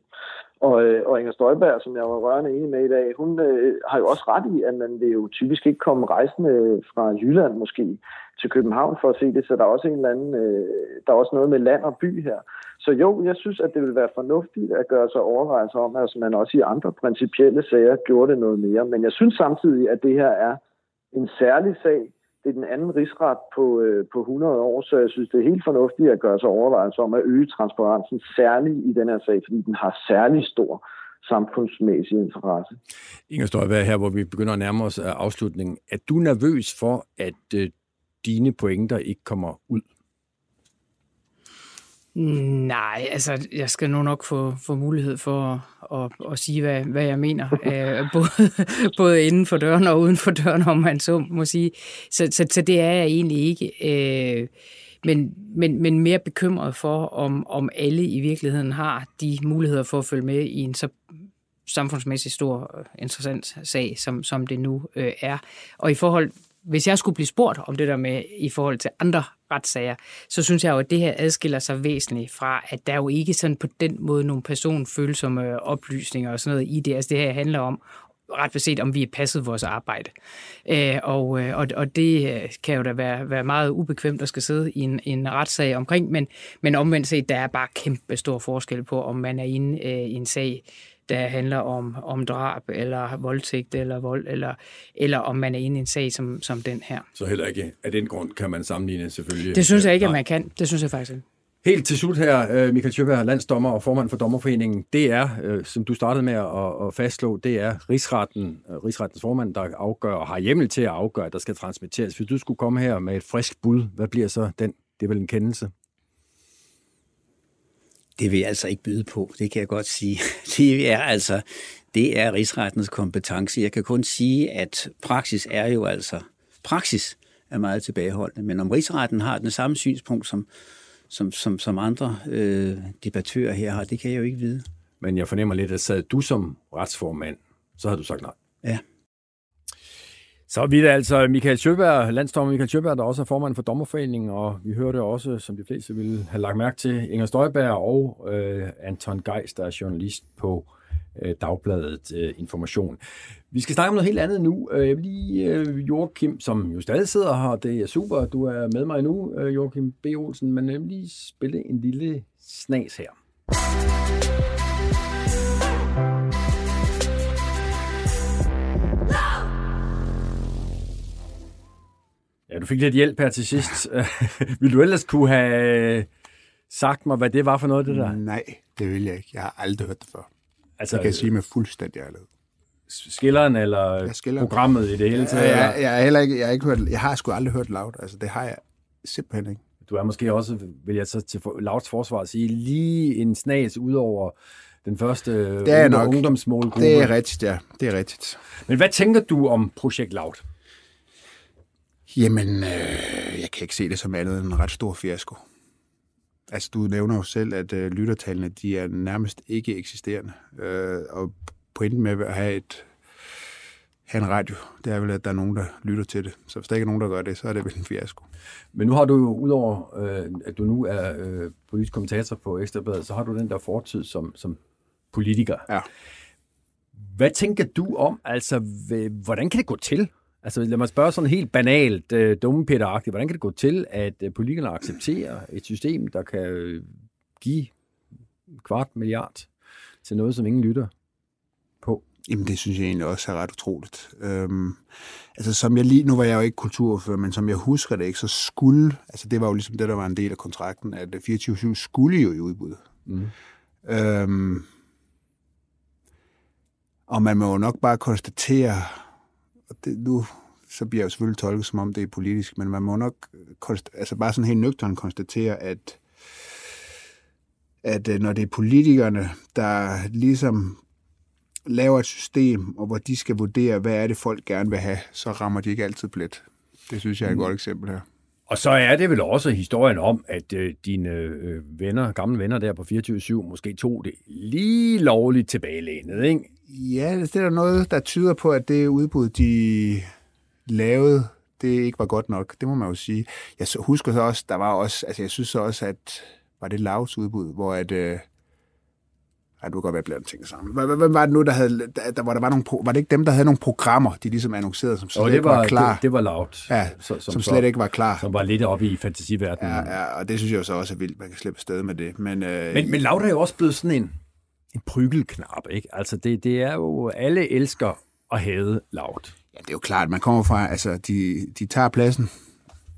Og, øh, og Inger Støjberg, som jeg var rørende enig med i dag, hun øh, har jo også ret i, at man vil jo typisk ikke komme rejsende fra Jylland måske til København for at se det, så der er også en eller anden, øh, der er også noget med land og by her. Så jo, jeg synes, at det vil være fornuftigt at gøre sig overvejelser om, at man også i andre principielle sager gjorde det noget mere. Men jeg synes samtidig, at det her er en særlig sag. Det er den anden rigsret på, øh, på 100 år, så jeg synes, det er helt fornuftigt at gøre sig overvejelser om at øge transparensen, særligt i den her sag, fordi den har særlig stor samfundsmæssig interesse. Inger Støjberg, her hvor vi begynder at nærme os øh, afslutningen. Er du nervøs for, at øh, dine pointer ikke kommer ud? Nej, altså jeg skal nu nok få, få mulighed for at, at, at sige, hvad, hvad jeg mener, *laughs* øh, både, både inden for døren og uden for døren, om man så må sige. Så, så, så det er jeg egentlig ikke. Øh, men, men, men mere bekymret for, om, om alle i virkeligheden har de muligheder for at følge med i en så samfundsmæssigt stor, interessant sag, som, som det nu øh, er. Og i forhold hvis jeg skulle blive spurgt om det der med i forhold til andre retssager, så synes jeg jo, at det her adskiller sig væsentligt fra, at der jo ikke sådan på den måde nogle personfølsomme øh, oplysninger og sådan noget i det. Altså det her handler om ret beset, om vi er passet vores arbejde. Øh, og, øh, og, og det øh, kan jo da være, være meget ubekvemt at skal sidde i en, en retssag omkring, men, men omvendt set, der er bare kæmpe stor forskel på, om man er inde øh, i en sag, der handler om, om drab, eller voldtægt, eller vold, eller, eller om man er inde i en sag som, som den her. Så heller ikke af den grund kan man sammenligne selvfølgelig. Det synes jeg ikke, at man kan. Det synes jeg faktisk ikke. Helt til slut her, øh, Michael Tjøberg, landsdommer og formand for Dommerforeningen. Det er, øh, som du startede med at fastslå, det er rigsretten, øh, rigsrettens formand, der afgør og har hjemmel til at afgøre, at der skal transmitteres. Hvis du skulle komme her med et frisk bud, hvad bliver så den? Det er vel en kendelse? Det vil jeg altså ikke byde på, det kan jeg godt sige. *laughs* Det er altså, det er rigsrettens kompetence. Jeg kan kun sige, at praksis er jo altså, praksis er meget tilbageholdende, men om rigsretten har den samme synspunkt, som, som, som, som andre øh, debattører her har, det kan jeg jo ikke vide. Men jeg fornemmer lidt, at sad du som retsformand, så har du sagt nej. Ja. Så er vi altså Michael Sjøberg, landsdommer Michael Sjøberg, der også er formand for Dommerforeningen, og vi hørte også, som de fleste ville have lagt mærke til, Inger Støjberg og øh, Anton Geis, der er journalist på øh, Dagbladet øh, Information. Vi skal snakke om noget helt andet nu. Øh, jeg vil lige, øh, Joachim, som jo stadig sidder her, det er super, du er med mig nu, øh, Joachim B. Olsen, men jeg vil lige spille en lille snas her. Ja, du fik lidt hjælp her til sidst. *laughs* vil du ellers kunne have sagt mig, hvad det var for noget, det der? Nej, det vil jeg ikke. Jeg har aldrig hørt det før. Altså, jeg kan sige med fuldstændig ærlighed. Skilleren eller ja, skilleren. programmet i det hele taget? Ja, jeg, jeg, heller ikke, jeg, har ikke hørt, jeg har sgu aldrig hørt Loud. Altså, det har jeg simpelthen ikke. Du er måske også, vil jeg så til Louds forsvar sige, lige en snas ud over den første det er nok. ungdomsmålgruppe. Det er rigtigt, ja. Det er rigtigt. Men hvad tænker du om projekt Loud? Jamen, øh, jeg kan ikke se det som andet end en ret stor fiasko. Altså, du nævner jo selv, at øh, lyttertallene, de er nærmest ikke eksisterende. Øh, og pointen med at have et have en radio, det er vel, at der er nogen, der lytter til det. Så hvis der ikke er nogen, der gør det, så er det vel en fiasko. Men nu har du jo, udover øh, at du nu er øh, politisk kommentator på Ekstrabladet, så har du den der fortid som, som politiker. Ja. Hvad tænker du om, altså, hvordan kan det gå til? Altså lad mig spørge sådan helt banalt, øh, dumme peter hvordan kan det gå til, at øh, politikerne accepterer et system, der kan øh, give kvart milliard til noget, som ingen lytter på? Jamen, det synes jeg egentlig også er ret utroligt. Øhm, altså, som jeg lige, nu var jeg jo ikke kulturfører, men som jeg husker det ikke, så skulle, altså det var jo ligesom det, der var en del af kontrakten, at 24-7 skulle jo i udbud. Mm. Øhm, og man må jo nok bare konstatere, og det, nu så bliver jeg jo selvfølgelig tolket, som om det er politisk, men man må nok altså bare sådan helt nøgteren konstatere, at, at øh, når det er politikerne, der ligesom laver et system, og hvor de skal vurdere, hvad er det folk gerne vil have, så rammer de ikke altid plet. Det synes jeg er et mm. godt eksempel her. Og så er det vel også historien om, at øh, dine øh, venner, gamle venner der på 24-7, måske tog det lige lovligt tilbagelænet, ikke? Ja, det er der noget, der tyder på, at det udbud, de lavede, det ikke var godt nok. Det må man jo sige. Jeg husker så også, der var også, altså jeg synes så også, at var det Lavs udbud, hvor at, øh, ej, du kan godt være blandt ting sammen. Hvad, hvad, var det nu, der havde, der, hvor der var, nogle, var det ikke dem, der havde nogle programmer, de ligesom annoncerede, som slet oh, det var, ikke var klar? Det, det var lavt. Ja, så, som, som slet så, ikke var klar. Som var lidt oppe i fantasiverdenen. Ja, ja, og det synes jeg så også er vildt, man kan slippe sted med det. Men, øh, men, men lavt er jo også blevet sådan en, en prygelknap, ikke? Altså, det, det er jo, alle elsker at have lavt. Ja, det er jo klart, man kommer fra, altså, de, de tager pladsen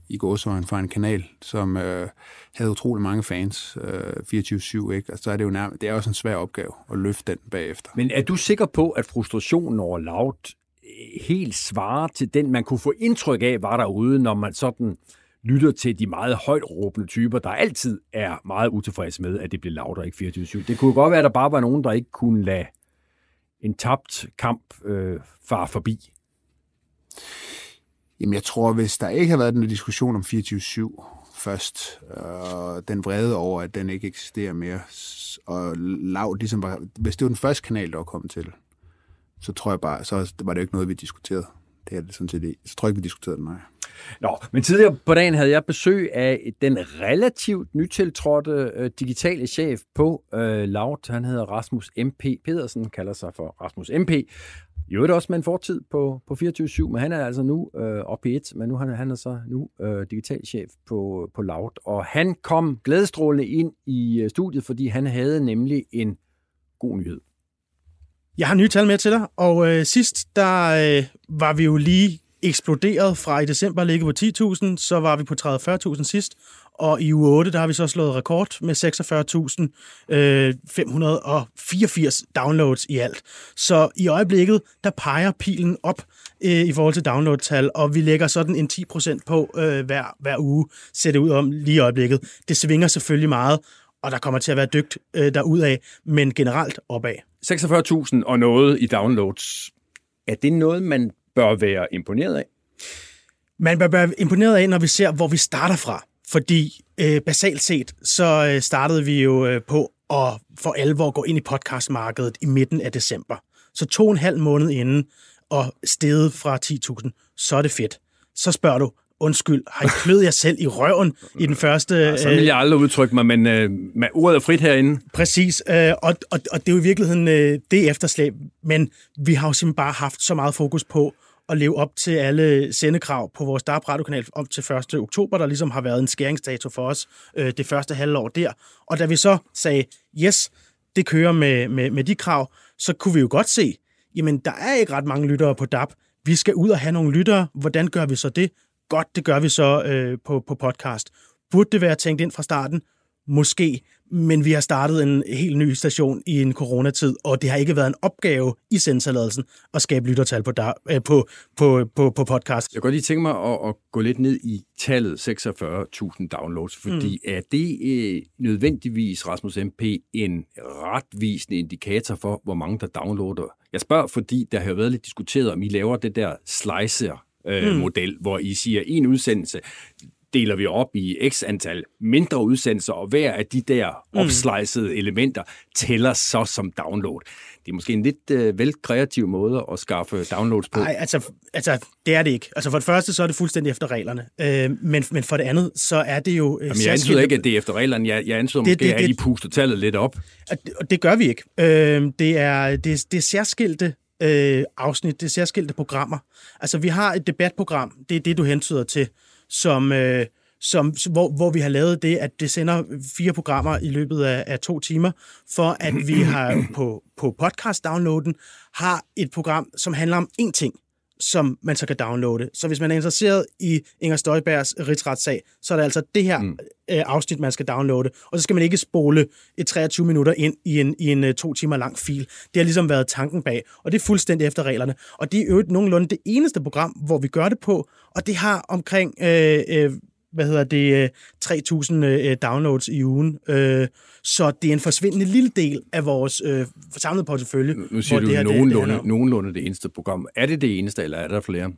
i gåsøjen fra en kanal, som øh, havde utrolig mange fans, øh, 24-7, ikke? Altså, så er det jo nærmest, det er også en svær opgave at løfte den bagefter. Men er du sikker på, at frustrationen over Loud øh, helt svarer til den, man kunne få indtryk af, var derude, når man sådan lytter til de meget højt råbende typer, der altid er meget utilfredse med, at det bliver Loud og ikke 24-7. Det kunne godt være, at der bare var nogen, der ikke kunne lade en tabt kamp øh, far forbi. Jamen, jeg tror, hvis der ikke har været den diskussion om 24-7 først, øh, den vrede over, at den ikke eksisterer mere, og lav, ligesom var, hvis det var den første kanal, der var kommet til, så tror jeg bare, så var det ikke noget, vi diskuterede. Det er det sådan set Så tror jeg ikke, vi diskuterede det, nej. Nå, men tidligere på dagen havde jeg besøg af den relativt nytiltrådte øh, digitale chef på øh, Laut. Han hedder Rasmus MP Pedersen, kalder sig for Rasmus MP. I øvrigt også med en fortid på, på 24-7, men han er altså nu øh, op i et, men nu han, han er så nu øh, digitalchef på, på Laut. Og han kom glædestrålende ind i øh, studiet, fordi han havde nemlig en god nyhed. Jeg har nye tal med til dig, og øh, sidst der øh, var vi jo lige eksploderet fra i december ligge på 10.000, så var vi på 30-40.000 sidst, og i uge 8, der har vi så slået rekord med 46.584 øh, downloads i alt. Så i øjeblikket, der peger pilen op øh, i forhold til downloadtal, og vi lægger sådan en 10% på øh, hver, hver uge, ser det ud om lige i øjeblikket. Det svinger selvfølgelig meget, og der kommer til at være dygt øh, derudad, men generelt opad. 46.000 og noget i downloads. Er det noget, man bør være imponeret af? Man bør være imponeret af, når vi ser, hvor vi starter fra. Fordi øh, basalt set, så øh, startede vi jo øh, på at for alvor gå ind i podcastmarkedet i midten af december. Så to og en halv måned inden, og steget fra 10.000, så er det fedt. Så spørger du, undskyld, har I kløet jer selv i røven i den første... Ja, så vil jeg aldrig udtrykke mig, men øh, med ordet er frit herinde. Præcis, øh, og, og, og det er jo i virkeligheden øh, det efterslæb, men vi har jo simpelthen bare haft så meget fokus på at leve op til alle sendekrav på vores DAB radiokanal om til 1. oktober, der ligesom har været en skæringsdato for os øh, det første halvår der. Og da vi så sagde, yes, det kører med, med, med de krav, så kunne vi jo godt se, jamen der er ikke ret mange lyttere på DAB. Vi skal ud og have nogle lyttere. Hvordan gør vi så det? Godt, det gør vi så øh, på, på podcast. Burde det være tænkt ind fra starten? Måske, men vi har startet en helt ny station i en coronatid, og det har ikke været en opgave i sendtilladelsen at skabe lyttertal på, der, øh, på, på, på, på podcast. Jeg kan godt lige tænke mig at, at gå lidt ned i tallet 46.000 downloads, fordi mm. er det øh, nødvendigvis, Rasmus MP, en retvisende indikator for, hvor mange der downloader? Jeg spørger, fordi der har været lidt diskuteret, om I laver det der slicer øh, mm. model, hvor I siger en udsendelse, deler vi op i x antal mindre udsendelser, og hver af de der mm. opslicede elementer tæller så som download. Det er måske en lidt øh, vel kreativ måde at skaffe downloads på. Nej, altså, altså, det er det ikke. Altså for det første, så er det fuldstændig efter reglerne. Øh, men, men for det andet, så er det jo... Øh, Jamen, jeg antyder ikke, at det er efter reglerne. Jeg, jeg antyder det, måske, det, det, at I puster tallet lidt op. Og det, og det gør vi ikke. Øh, det, er, det, det er særskilte øh, afsnit, det er særskilte programmer. Altså, vi har et debatprogram, det er det, du hentyder til, som... Øh, som, hvor, hvor vi har lavet det, at det sender fire programmer i løbet af, af to timer, for at vi har på, på podcast-downloaden har et program, som handler om én ting, som man så kan downloade. Så hvis man er interesseret i Inger Støjbergs rigsretssag, så er det altså det her mm. øh, afsnit, man skal downloade. Og så skal man ikke spole et 23 minutter ind i en, i en uh, to timer lang fil. Det har ligesom været tanken bag, og det er fuldstændig efter reglerne. Og det er jo nogenlunde det eneste program, hvor vi gør det på, og det har omkring øh, øh, hvad hedder det, 3.000 øh, downloads i ugen. Øh, så det er en forsvindende lille del af vores øh, samlede portefølje. Nu siger du det her, nogenlunde, det, det nogenlunde det eneste program. Er det det eneste, eller er der flere?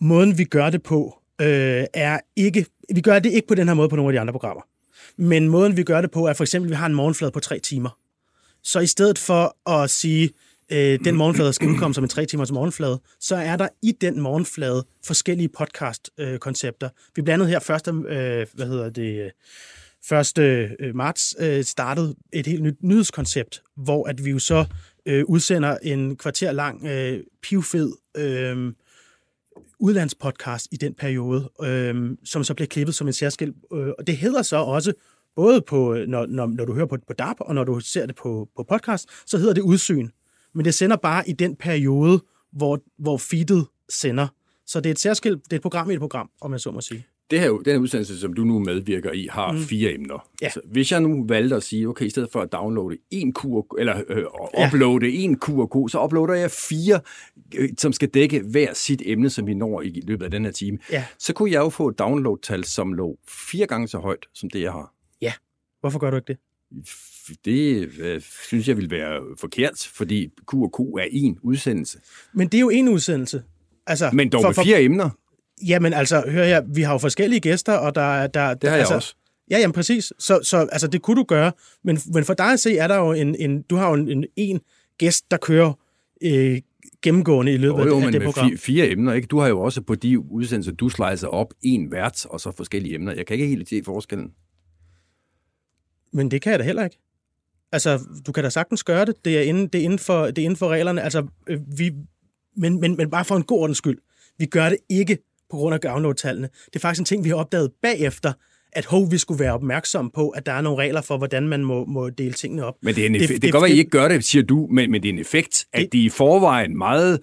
Måden, vi gør det på, øh, er ikke... Vi gør det ikke på den her måde på nogle af de andre programmer. Men måden, vi gør det på, er for eksempel, at vi har en morgenflade på tre timer. Så i stedet for at sige, øh, den morgenflade skal udkomme som en tre timers morgenflade, så er der i den morgenflade forskellige podcast-koncepter. Øh, vi blandt andet her 1. Øh, hvad hedder det, 1. Øh, marts øh, startede et helt nyt nyhedskoncept, hvor at vi jo så øh, udsender en kvarter lang øh, pivfed øh, udlandspodcast i den periode, øh, som så bliver klippet som en særskilt. Øh, og det hedder så også, både på, øh, når, når, når du hører på, på DAP, og når du ser det på, på podcast, så hedder det udsyn men det sender bare i den periode, hvor, hvor feedet sender. Så det er et særskilt, det er et program i et program, om jeg så må sige. Det her, den her udsendelse, som du nu medvirker i, har mm. fire emner. Ja. Så hvis jeg nu valgte at sige, okay, i stedet for at downloade en kur, eller øh, uploade ja. en kur, så uploader jeg fire, øh, som skal dække hver sit emne, som vi når i løbet af den her time. Ja. Så kunne jeg jo få et download-tal, som lå fire gange så højt, som det jeg har. Ja. Hvorfor gør du ikke det? Det øh, synes jeg vil være forkert, fordi Q og Q er en udsendelse. Men det er jo en udsendelse. Altså, Men dog for, med fire for, emner. Jamen altså, hør her, vi har jo forskellige gæster, og der... der det har altså, jeg også. Ja, jamen præcis. Så, så altså, det kunne du gøre. Men, men for dig at se, er der jo en, en du har jo en, en, en gæst, der kører øh, gennemgående i løbet jo, jo, af, af det program. Fire, fire emner, ikke? Du har jo også på de udsendelser, du slicer op en vært, og så forskellige emner. Jeg kan ikke helt se forskellen. Men det kan jeg da heller ikke. Altså, du kan da sagtens gøre det. Det er inden, det er inden, for, det er inden for reglerne. Altså, øh, vi, men, men, men bare for en god ordens skyld. Vi gør det ikke på grund af download-tallene. Det er faktisk en ting, vi har opdaget bagefter, at hov, vi skulle være opmærksomme på, at der er nogle regler for, hvordan man må, må dele tingene op. Men det er en effekt, det, det, det kan godt være, at I ikke gør det, siger du, men, men det er en effekt, at det, de i forvejen meget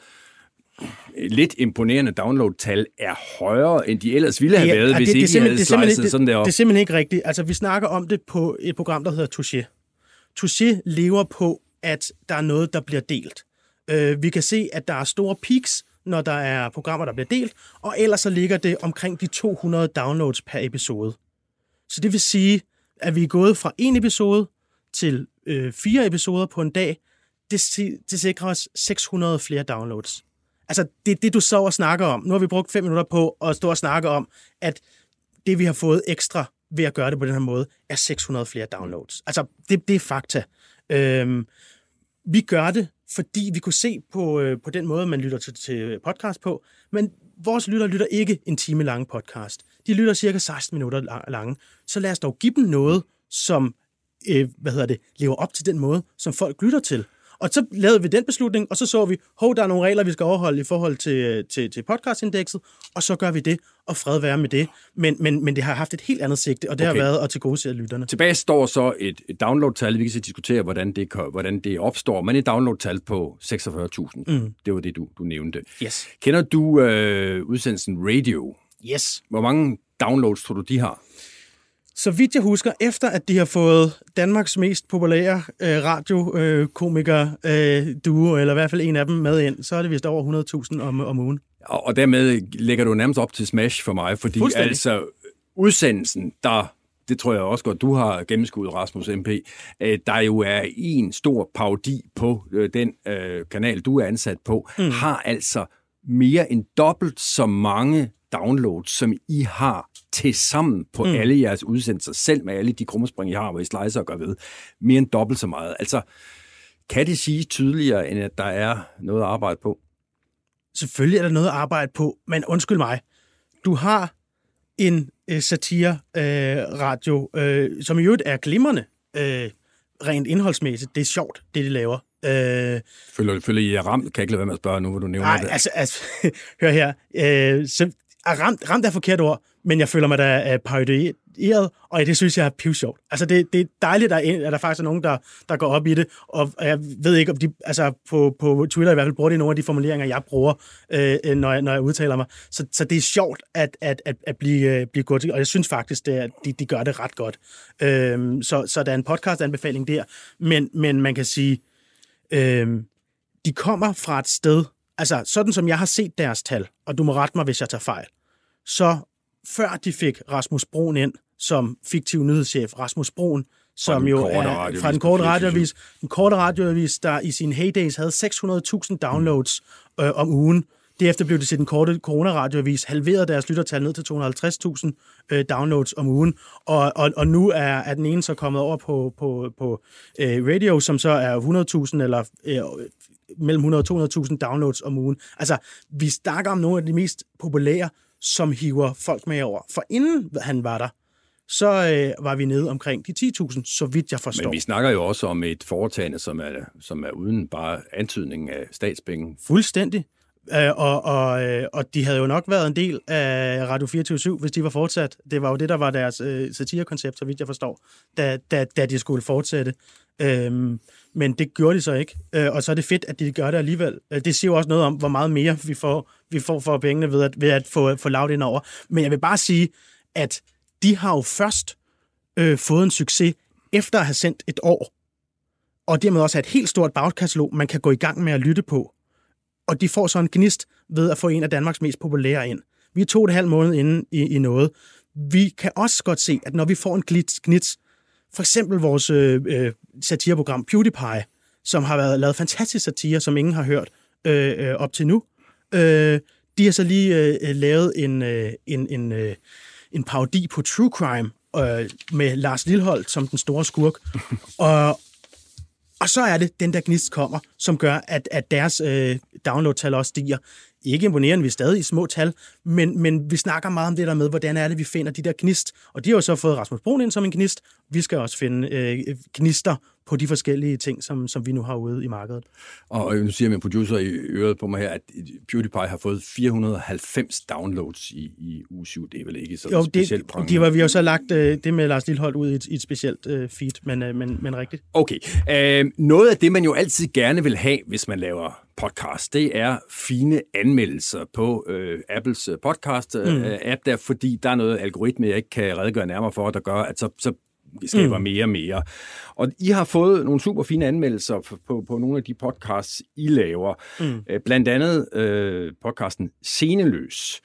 lidt imponerende download-tal er højere, end de ellers ville have ja, været, ja, hvis det, ikke det, I havde det, det, sådan der Det er simpelthen ikke rigtigt. Altså, vi snakker om det på et program, der hedder Touché. Touché lever på, at der er noget, der bliver delt. Øh, vi kan se, at der er store peaks, når der er programmer, der bliver delt, og ellers så ligger det omkring de 200 downloads per episode. Så det vil sige, at vi er gået fra en episode til øh, fire episoder på en dag. Det, det sikrer os 600 flere downloads. Altså, det er det, du så og snakker om. Nu har vi brugt fem minutter på at stå og snakke om, at det, vi har fået ekstra ved at gøre det på den her måde, er 600 flere downloads. Altså, det, det er fakta. Øhm, vi gør det, fordi vi kunne se på, øh, på den måde, man lytter til, til podcast på, men vores lytter lytter ikke en time lang podcast. De lytter cirka 16 minutter lange. Så lad os dog give dem noget, som øh, hvad hedder det, lever op til den måde, som folk lytter til. Og så lavede vi den beslutning, og så så vi, hov, der er nogle regler, vi skal overholde i forhold til, til, til podcastindekset, og så gør vi det, og fred være med det. Men, men, men det har haft et helt andet sigte, og det okay. har været at tilgodese lytterne. Tilbage står så et, et download-tal, vi kan så diskutere, hvordan det, hvordan det opstår, men et download-tal på 46.000. Mm. Det var det, du, du nævnte. Yes. Kender du øh, udsendelsen Radio? Yes. Hvor mange downloads tror du, de har? Så vidt jeg husker, efter at de har fået Danmarks mest populære øh, radiokomiker øh, duo, eller i hvert fald en af dem med ind, så er det vist over 100.000 om, om ugen. Og, og dermed lægger du nærmest op til Smash for mig, fordi altså udsendelsen, der det tror jeg også godt, du har gennemskuddet, Rasmus MP, øh, der jo er en stor parodi på øh, den øh, kanal, du er ansat på, mm. har altså mere end dobbelt så mange downloads, som I har til sammen på mm. alle jeres udsendelser, selv med alle de krummespring, I har, hvor I slicer og gør ved, mere end dobbelt så meget. Altså, kan det sige tydeligere, end at der er noget at arbejde på? Selvfølgelig er der noget at arbejde på, men undskyld mig. Du har en øh, satire-radio, øh, øh, som i øvrigt er glimrende øh, rent indholdsmæssigt. Det er sjovt, det de laver. Øh, føler, føler I er ramt? Kan jeg ikke lade være med at spørge nu, hvor du nævner nej, det? altså, altså *laughs* hør her. Øh, så, er ramt, ramt af forkert ord, men jeg føler mig da er parodieret, og det synes jeg er pivsjovt. Altså, det, det er dejligt, at der, er, at der faktisk er nogen, der, der går op i det, og jeg ved ikke, om de, altså på, på Twitter i hvert fald bruger de nogle af de formuleringer, jeg bruger, øh, øh når, jeg, når jeg udtaler mig. Så, så det er sjovt at, at, at, at blive, øh, blive godt, og jeg synes faktisk, det at de, de gør det ret godt. Øh, så, så der er en podcast-anbefaling der, men, men man kan sige, øh, de kommer fra et sted, altså sådan som jeg har set deres tal, og du må rette mig, hvis jeg tager fejl, så før de fik Rasmus Broen ind som fiktiv nyhedschef, Rasmus Broen, som jo er fra den korte radioavis, den korte radioavis, der i sine heydays havde 600.000 downloads øh, om ugen. Derefter blev det til den korte coronaradioavis halveret deres lyttertal ned til 250.000 øh, downloads om ugen, og, og, og nu er, er den ene så kommet over på, på, på øh, radio, som så er 100.000 eller øh, mellem 100 og 200.000 downloads om ugen. Altså, vi snakker om nogle af de mest populære som hiver folk med over. For inden han var der, så øh, var vi nede omkring de 10.000, så vidt jeg forstår. Men vi snakker jo også om et foretagende, som er, som er uden bare antydning af statspenge. Fuldstændig. Øh, og, og, øh, og de havde jo nok været en del af Radio 24 hvis de var fortsat. Det var jo det, der var deres øh, satirekoncept, så vidt jeg forstår, da, da, da de skulle fortsætte. Øhm, men det gjorde de så ikke. Øh, og så er det fedt, at de gør det alligevel. Øh, det siger jo også noget om, hvor meget mere vi får, vi får for pengene ved at, ved at få, få lavet ind over. Men jeg vil bare sige, at de har jo først øh, fået en succes efter at have sendt et år. Og dermed også have et helt stort bagkatalog, man kan gå i gang med at lytte på. Og de får så en gnist ved at få en af Danmarks mest populære ind. Vi er to og et halvt måned inde i, i noget. Vi kan også godt se, at når vi får en gnist, for eksempel vores øh, øh, satireprogram PewDiePie, som har været lavet fantastisk satire, som ingen har hørt øh, øh, op til nu. Øh, de har så lige øh, øh, lavet en, øh, en, en, øh, en parodi på True Crime øh, med Lars Lilholdt som den store skurk. *laughs* og, og så er det, den der gnist kommer, som gør, at, at deres øh, downloadtal også stiger ikke imponerende, vi er stadig i små tal, men, men vi snakker meget om det der med, hvordan er det, vi finder de der gnist. Og de har jo så fået Rasmus Brun ind som en gnist. Vi skal også finde øh, gnister på de forskellige ting, som, som vi nu har ude i markedet. Og nu siger min producer i øret på mig her, at PewDiePie har fået 490 downloads i, i uge 7. Det er vel ikke så jo, specielt det, de var, Vi jo så lagt øh, det med Lars Lillehold ud i et, i et specielt øh, feed, men, øh, men, men rigtigt. Okay. Øh, noget af det, man jo altid gerne vil have, hvis man laver podcast, det er fine anmeldelser på øh, Apples øh, podcast-app øh, mm. der, fordi der er noget algoritme, jeg ikke kan redegøre nærmere for, der gør, at så, så skaber mm. mere og mere. Og I har fået nogle super fine anmeldelser på, på, på nogle af de podcasts, I laver. Mm. Øh, blandt andet øh, podcasten Sceneløs.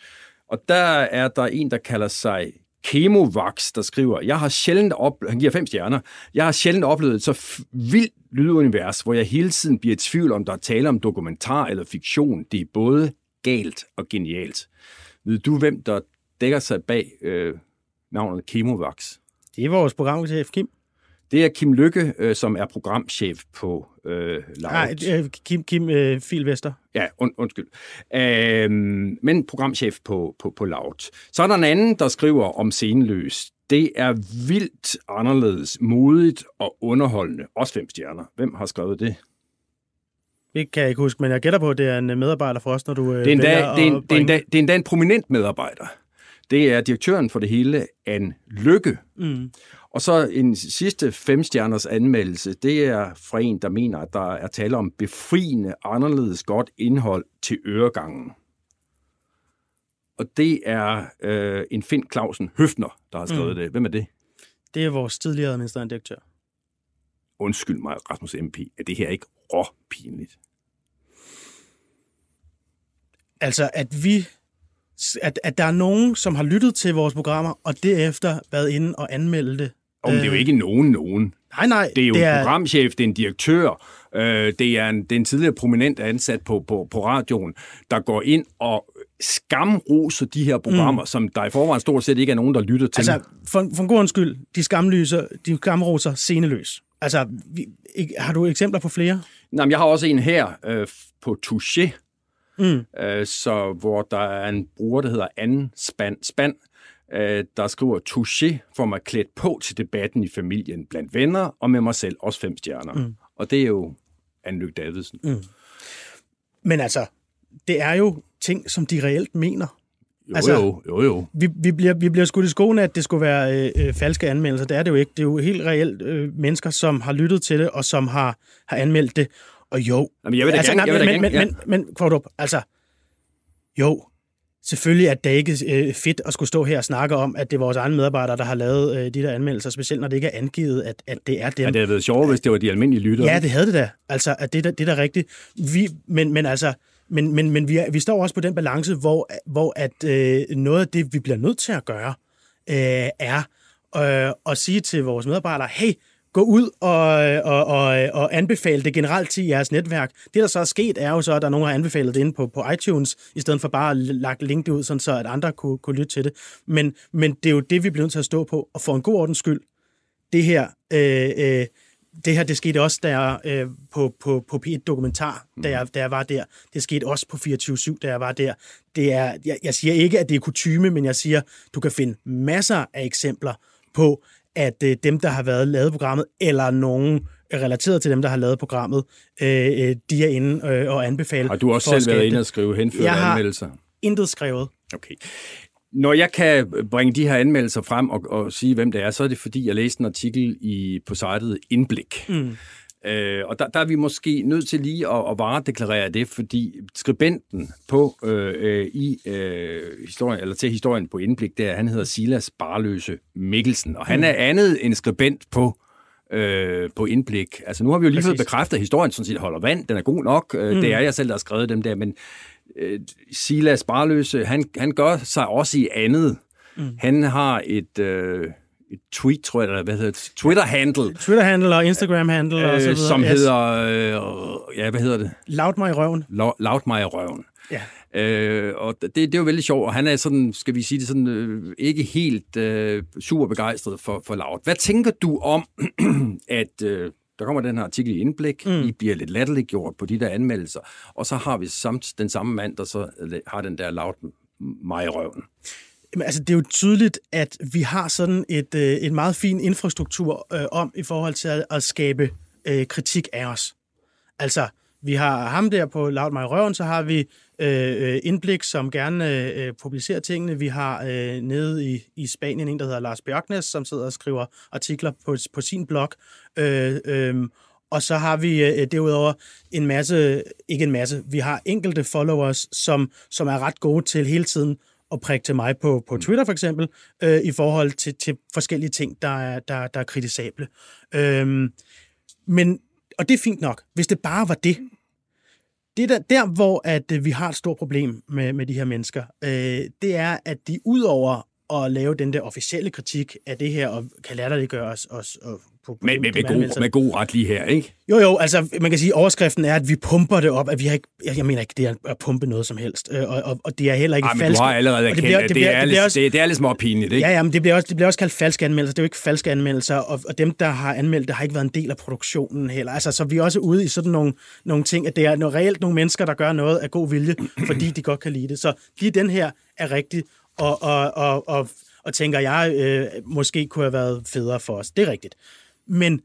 Og der er der en, der kalder sig Kemovax, der skriver, jeg har sjældent op... han giver fem stjerner, jeg har sjældent oplevet så vildt lydunivers, hvor jeg hele tiden bliver i tvivl om, der er tale om dokumentar eller fiktion. Det er både galt og genialt. Ved du, hvem der dækker sig bag øh, navnet Kemovax? Det er vores programchef, Kim. Det er Kim Lykke, øh, som er programchef på øh, Loud. Nej, Kim, Kim øh, Filvester. Ja, und, undskyld. Øh, men programchef på, på, på Loud. Så er der en anden, der skriver om sceneløs. Det er vildt anderledes, modigt og underholdende. Også fem stjerner. Hvem har skrevet det? Det kan jeg ikke huske, men jeg gætter på, at det er en medarbejder for os, når du øh, det er endda, det er, en, det, er det er endda en prominent medarbejder. Det er direktøren for det hele, Anne Lykke. Mm. Og så en sidste femstjerners anmeldelse, det er fra en, der mener, at der er tale om befriende, anderledes godt indhold til øregangen. Og det er øh, en Finn Clausen Høfner, der har skrevet mm. det. Hvem er det? Det er vores tidligere administrerende direktør. Undskyld mig, Rasmus MP. Er det her ikke råpinligt? Altså, at vi at, at der er nogen, som har lyttet til vores programmer, og derefter været inde og anmelde det. Om det er jo øh, ikke nogen nogen. Nej, nej. Det er jo det er... en programchef, det er en direktør, øh, det, er en, det er en tidligere prominent ansat på, på, på radioen, der går ind og skamrose de her programmer, mm. som der i forvejen stort set ikke er nogen, der lytter til. Altså, for, for en god skyld, de skamlyser, de skamroser sceneløs. Altså, vi, ikke, har du eksempler på flere? Nej, men jeg har også en her øh, på Touché, mm. øh, så, hvor der er en bruger, der hedder Anne Span, Span øh, der skriver, Touché får mig klædt på til debatten i familien blandt venner, og med mig selv også fem stjerner. Mm. Og det er jo Anne Lykke Davidsen. Mm. Men altså, det er jo ting, som de reelt mener. Jo, altså, jo, jo, jo. Vi, vi, bliver, vi bliver skudt i skoene, at det skulle være øh, øh, falske anmeldelser. Det er det jo ikke. Det er jo helt reelt øh, mennesker, som har lyttet til det, og som har, har anmeldt det. Og jo... Jamen, jeg vil da altså, gerne, jeg vil men, da men, gerne, men, men, men, men, altså, jo, Selvfølgelig er det ikke øh, fedt at skulle stå her og snakke om, at det er vores egne medarbejdere, der har lavet øh, de der anmeldelser, specielt når det ikke er angivet, at, at det er dem. Ja, det havde været sjovt, hvis det var de almindelige lyttere. Ja, det havde det da. Altså, at det, det er da rigtigt. Vi, men, men altså, men, men, men vi, er, vi står også på den balance, hvor, hvor at øh, noget af det, vi bliver nødt til at gøre, øh, er øh, at sige til vores medarbejdere, hey, gå ud og, og, og, og anbefale det generelt til jeres netværk. Det, der så er sket, er jo så, at der er nogen, der har anbefalet det inde på, på iTunes, i stedet for bare at lagt link det ud, sådan så at andre kunne, kunne lytte til det. Men, men det er jo det, vi bliver nødt til at stå på, og for en god ordens skyld, det her... Øh, øh, det her, det skete også der øh, på, på, på P1 Dokumentar, da jeg, da jeg var der. Det skete også på 24-7, da jeg var der. Det er, jeg, jeg siger ikke, at det er kutyme, men jeg siger, du kan finde masser af eksempler på, at øh, dem, der har været lavet programmet, eller nogen relateret til dem, der har lavet programmet, øh, øh de er inde øh, og anbefale. Har du også selv været inde og skrive henførte anmeldelser? Jeg har intet skrevet. Okay. Når jeg kan bringe de her anmeldelser frem og, og sige, hvem det er, så er det, fordi jeg læste en artikel i, på sitet Indblik. Mm. Øh, og der, der er vi måske nødt til lige at, at varedeklarere det, fordi skribenten på øh, øh, i øh, historien, eller til historien på Indblik, der, han hedder Silas Barløse Mikkelsen, og han mm. er andet end skribent på øh, på indblik. Altså nu har vi jo lige fået bekræftet, at historien sådan set holder vand, den er god nok, øh, mm. det er jeg selv, der har skrevet dem der, men øh, Silas Barløse, han, han gør sig også i andet. Mm. Han har et... Øh, et tweet, tror jeg, eller hvad hedder det? Twitter-handle. Twitter-handle og Instagram-handle øh, og så videre. Som yes. hedder, øh, ja, hvad hedder det? Loud mig i røven. Loud mig i røven. Ja. Øh, og det, det er jo vældig sjovt, og han er sådan, skal vi sige det sådan, øh, ikke helt øh, super begejstret for, for Loud. Hvad tænker du om, *clears throat* at øh, der kommer den her artikel i indblik, mm. I bliver lidt latterligt gjort på de der anmeldelser, og så har vi samt den samme mand, der så har den der Loud mig i røven. Jamen, altså, det er jo tydeligt, at vi har sådan et, øh, et meget fin infrastruktur øh, om i forhold til at, at skabe øh, kritik af os. Altså, vi har ham der på Loud My Røven, så har vi øh, Indblik, som gerne øh, publicerer tingene. Vi har øh, nede i, i Spanien en, der hedder Lars Bjørknes, som sidder og skriver artikler på, på sin blog. Øh, øh, og så har vi øh, derudover en masse, ikke en masse, vi har enkelte followers, som, som er ret gode til hele tiden at prikke til mig på, på Twitter for eksempel, øh, i forhold til, til forskellige ting, der er, der, der er kritisable. Øh, men, og det er fint nok, hvis det bare var det. Det er der, der hvor at, øh, vi har et stort problem med, med de her mennesker, øh, det er, at de udover at lave den der officielle kritik af det her, og kan latterliggøre os, os og på, på med, med, med, god, med god ret lige her, ikke? Jo, jo, altså man kan sige, at overskriften er, at vi pumper det op, at vi har ikke, jeg mener ikke, det er at pumpe noget som helst, øh, og, og, og det er heller ikke Ej, falsk. du har allerede erkendt, det, det, det, er det, også, det, det er lidt små pinligt, ikke? Ja, ja, men det bliver, også, det bliver også kaldt falske anmeldelser, det er jo ikke falske anmeldelser, og, og dem, der har anmeldt det, har ikke været en del af produktionen heller. Altså, så vi er også ude i sådan nogle, nogle ting, at det er noget, reelt nogle mennesker, der gør noget af god vilje, *clears throat* fordi de godt kan lide det. Så lige den her er rigtig, og, og, og, og, og tænker jeg, øh, måske kunne have været federe for os. Det er rigtigt. Men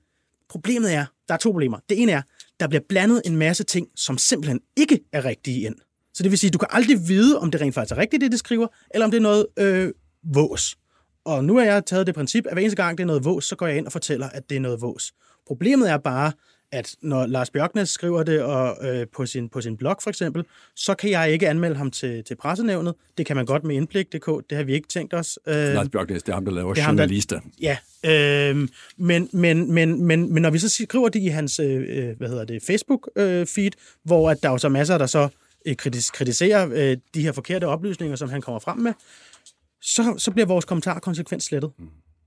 Problemet er, der er to problemer. Det ene er, der bliver blandet en masse ting, som simpelthen ikke er rigtige ind. Så det vil sige, du kan aldrig vide, om det rent faktisk er rigtigt, det det skriver, eller om det er noget øh, vås. Og nu har jeg taget det princip, at hver eneste gang det er noget vås, så går jeg ind og fortæller, at det er noget vås. Problemet er bare, at når Lars Bjørknes skriver det og, øh, på, sin, på sin blog for eksempel, så kan jeg ikke anmelde ham til, til pressenævnet. Det kan man godt med indblik.dk, det har vi ikke tænkt os. Øh, Lars Bjørknes, det er ham, der laver journalister. Ham, der, ja, øh, men, men, men, men, men når vi så skriver det i hans øh, øh hvad hedder det, Facebook-feed, øh, hvor at der er så masser, der så øh, kritis, kritiserer øh, de her forkerte oplysninger, som han kommer frem med, så, så bliver vores kommentar konsekvent slettet. Mm.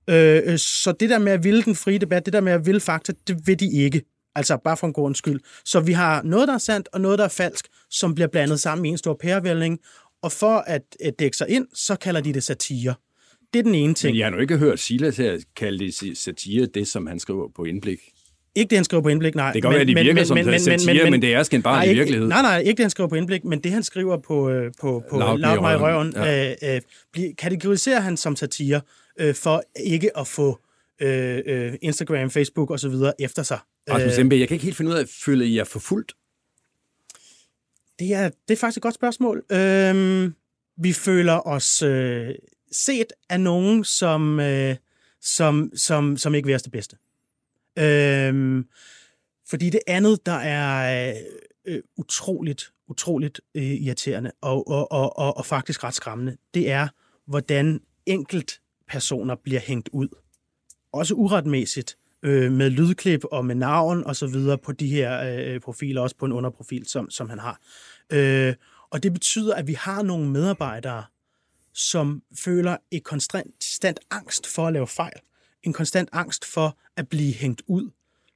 Øh, øh, så det der med at ville den frie debat, det der med at ville fakta, det vil de ikke. Altså bare for en god skyld. Så vi har noget, der er sandt, og noget, der er falsk, som bliver blandet sammen i en stor pærevælling, og for at, at dække sig ind, så kalder de det satire. Det er den ene ting. Men jeg har nu ikke hørt Silas her kalde det satire, det som han skriver på indblik. Ikke det, han skriver på indblik, nej. Det kan godt være, det virker som satire, men, men det er bare i virkelighed. Nej, nej, ikke det, han skriver på indblik, men det, han skriver på, øh, på, på Loud mig i røven, ja. øh, øh, kategoriserer han som satire øh, for ikke at få øh, øh, Instagram, Facebook osv. efter sig. Rasmus Embe, jeg kan ikke helt finde ud af, føler I jer forfulgt? Det er, det er faktisk et godt spørgsmål. Øh, vi føler os øh, set af nogen, som, øh, som, som, som ikke vil os det bedste. Øhm, fordi det andet, der er øh, utroligt, utroligt øh, irriterende og, og, og, og, og faktisk ret skræmmende, det er, hvordan enkelt personer bliver hængt ud. Også uretmæssigt øh, med lydklip og med navn og så videre på de her øh, profiler, også på en underprofil, som, som han har. Øh, og det betyder, at vi har nogle medarbejdere, som føler et konstant angst for at lave fejl en konstant angst for at blive hængt ud.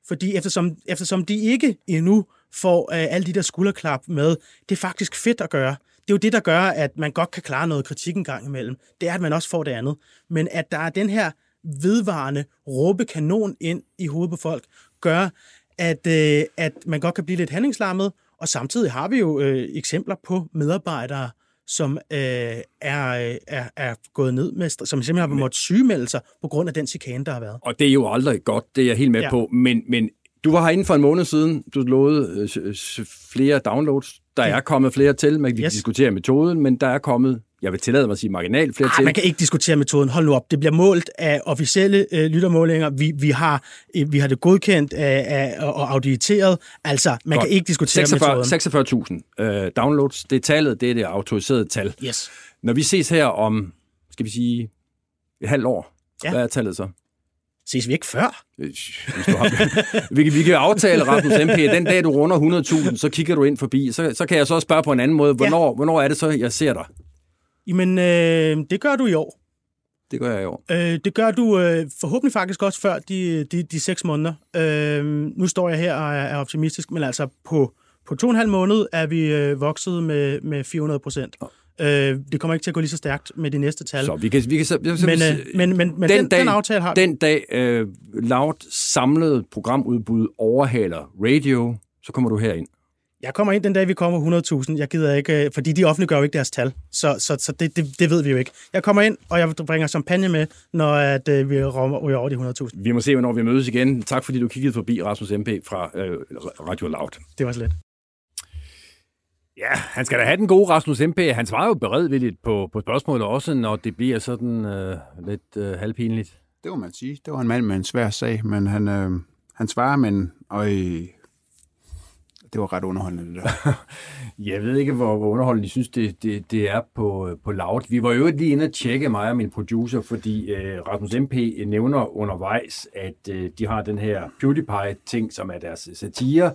Fordi eftersom, eftersom de ikke endnu får øh, alle de der skulderklap med, det er faktisk fedt at gøre. Det er jo det, der gør, at man godt kan klare noget kritik en gang imellem. Det er, at man også får det andet. Men at der er den her vedvarende råbekanon ind i hovedet på folk, gør, at, uh, at man godt kan blive lidt handlingslammet. Og samtidig har vi jo uh, eksempler på medarbejdere, som øh, er, er, er gået ned med, som simpelthen har måttet sygemelde sig på grund af den chikane, der har været. Og det er jo aldrig godt, det er jeg helt med ja. på, men, men du var herinde for en måned siden, du lovede øh, flere downloads. Der ja. er kommet flere til, man kan yes. diskutere metoden, men der er kommet jeg vil tillade mig at sige marginalt flere til. Man kan ikke diskutere metoden. Hold nu op. Det bliver målt af officielle øh, lyttermålinger. Vi, vi, har, øh, vi har det godkendt af, af, og auditeret. Altså, man Godt. kan ikke diskutere 46, metoden. 46.000 øh, downloads. Det er tallet, det er det autoriserede tal. Yes. Når vi ses her om, skal vi sige, et halvt år, ja. hvad er tallet så? Ses vi ikke før? Øh, *laughs* vi, kan, vi kan aftale, Rasmus MP, den dag du runder 100.000, så kigger du ind forbi. Så, så kan jeg så også spørge på en anden måde. Hvornår, ja. hvornår er det så, jeg ser dig? Jamen, øh, det gør du i år. Det gør jeg i år. Øh, det gør du øh, forhåbentlig faktisk også før de, de, de seks måneder. Øh, nu står jeg her og er, optimistisk, men altså på, på to og en halv måned er vi øh, vokset med, med 400 procent. Øh, det kommer ikke til at gå lige så stærkt med de næste tal. Så vi kan, vi kan så, men, øh, men, men, men den, den, dag, den aftale har Den dag øh, lavt samlet programudbud overhaler radio, så kommer du herind. Jeg kommer ind den dag, vi kommer 100.000. Jeg gider ikke, øh, fordi de offentliggør jo ikke deres tal. Så, så, så det, det, det ved vi jo ikke. Jeg kommer ind, og jeg bringer champagne med, når at, øh, vi rammer over de 100.000. Vi må se, hvornår vi mødes igen. Tak fordi du kiggede forbi, Rasmus MP fra øh, Radio Loud. Det var slet. Ja, han skal da have den gode Rasmus MP. Han svarer jo beredvilligt på, på spørgsmålet også, når det bliver sådan øh, lidt øh, halvpinligt. Det må man sige. Det var en mand med en svær sag, men han, øh, han svarer, men og det var ret underholdende, det der. *laughs* jeg ved ikke, hvor, hvor underholdende de synes, det, det, det er på, på Loud. Vi var jo lige inde og tjekke mig og min producer, fordi øh, Rasmus MP nævner undervejs, at øh, de har den her PewDiePie-ting, som er deres satire,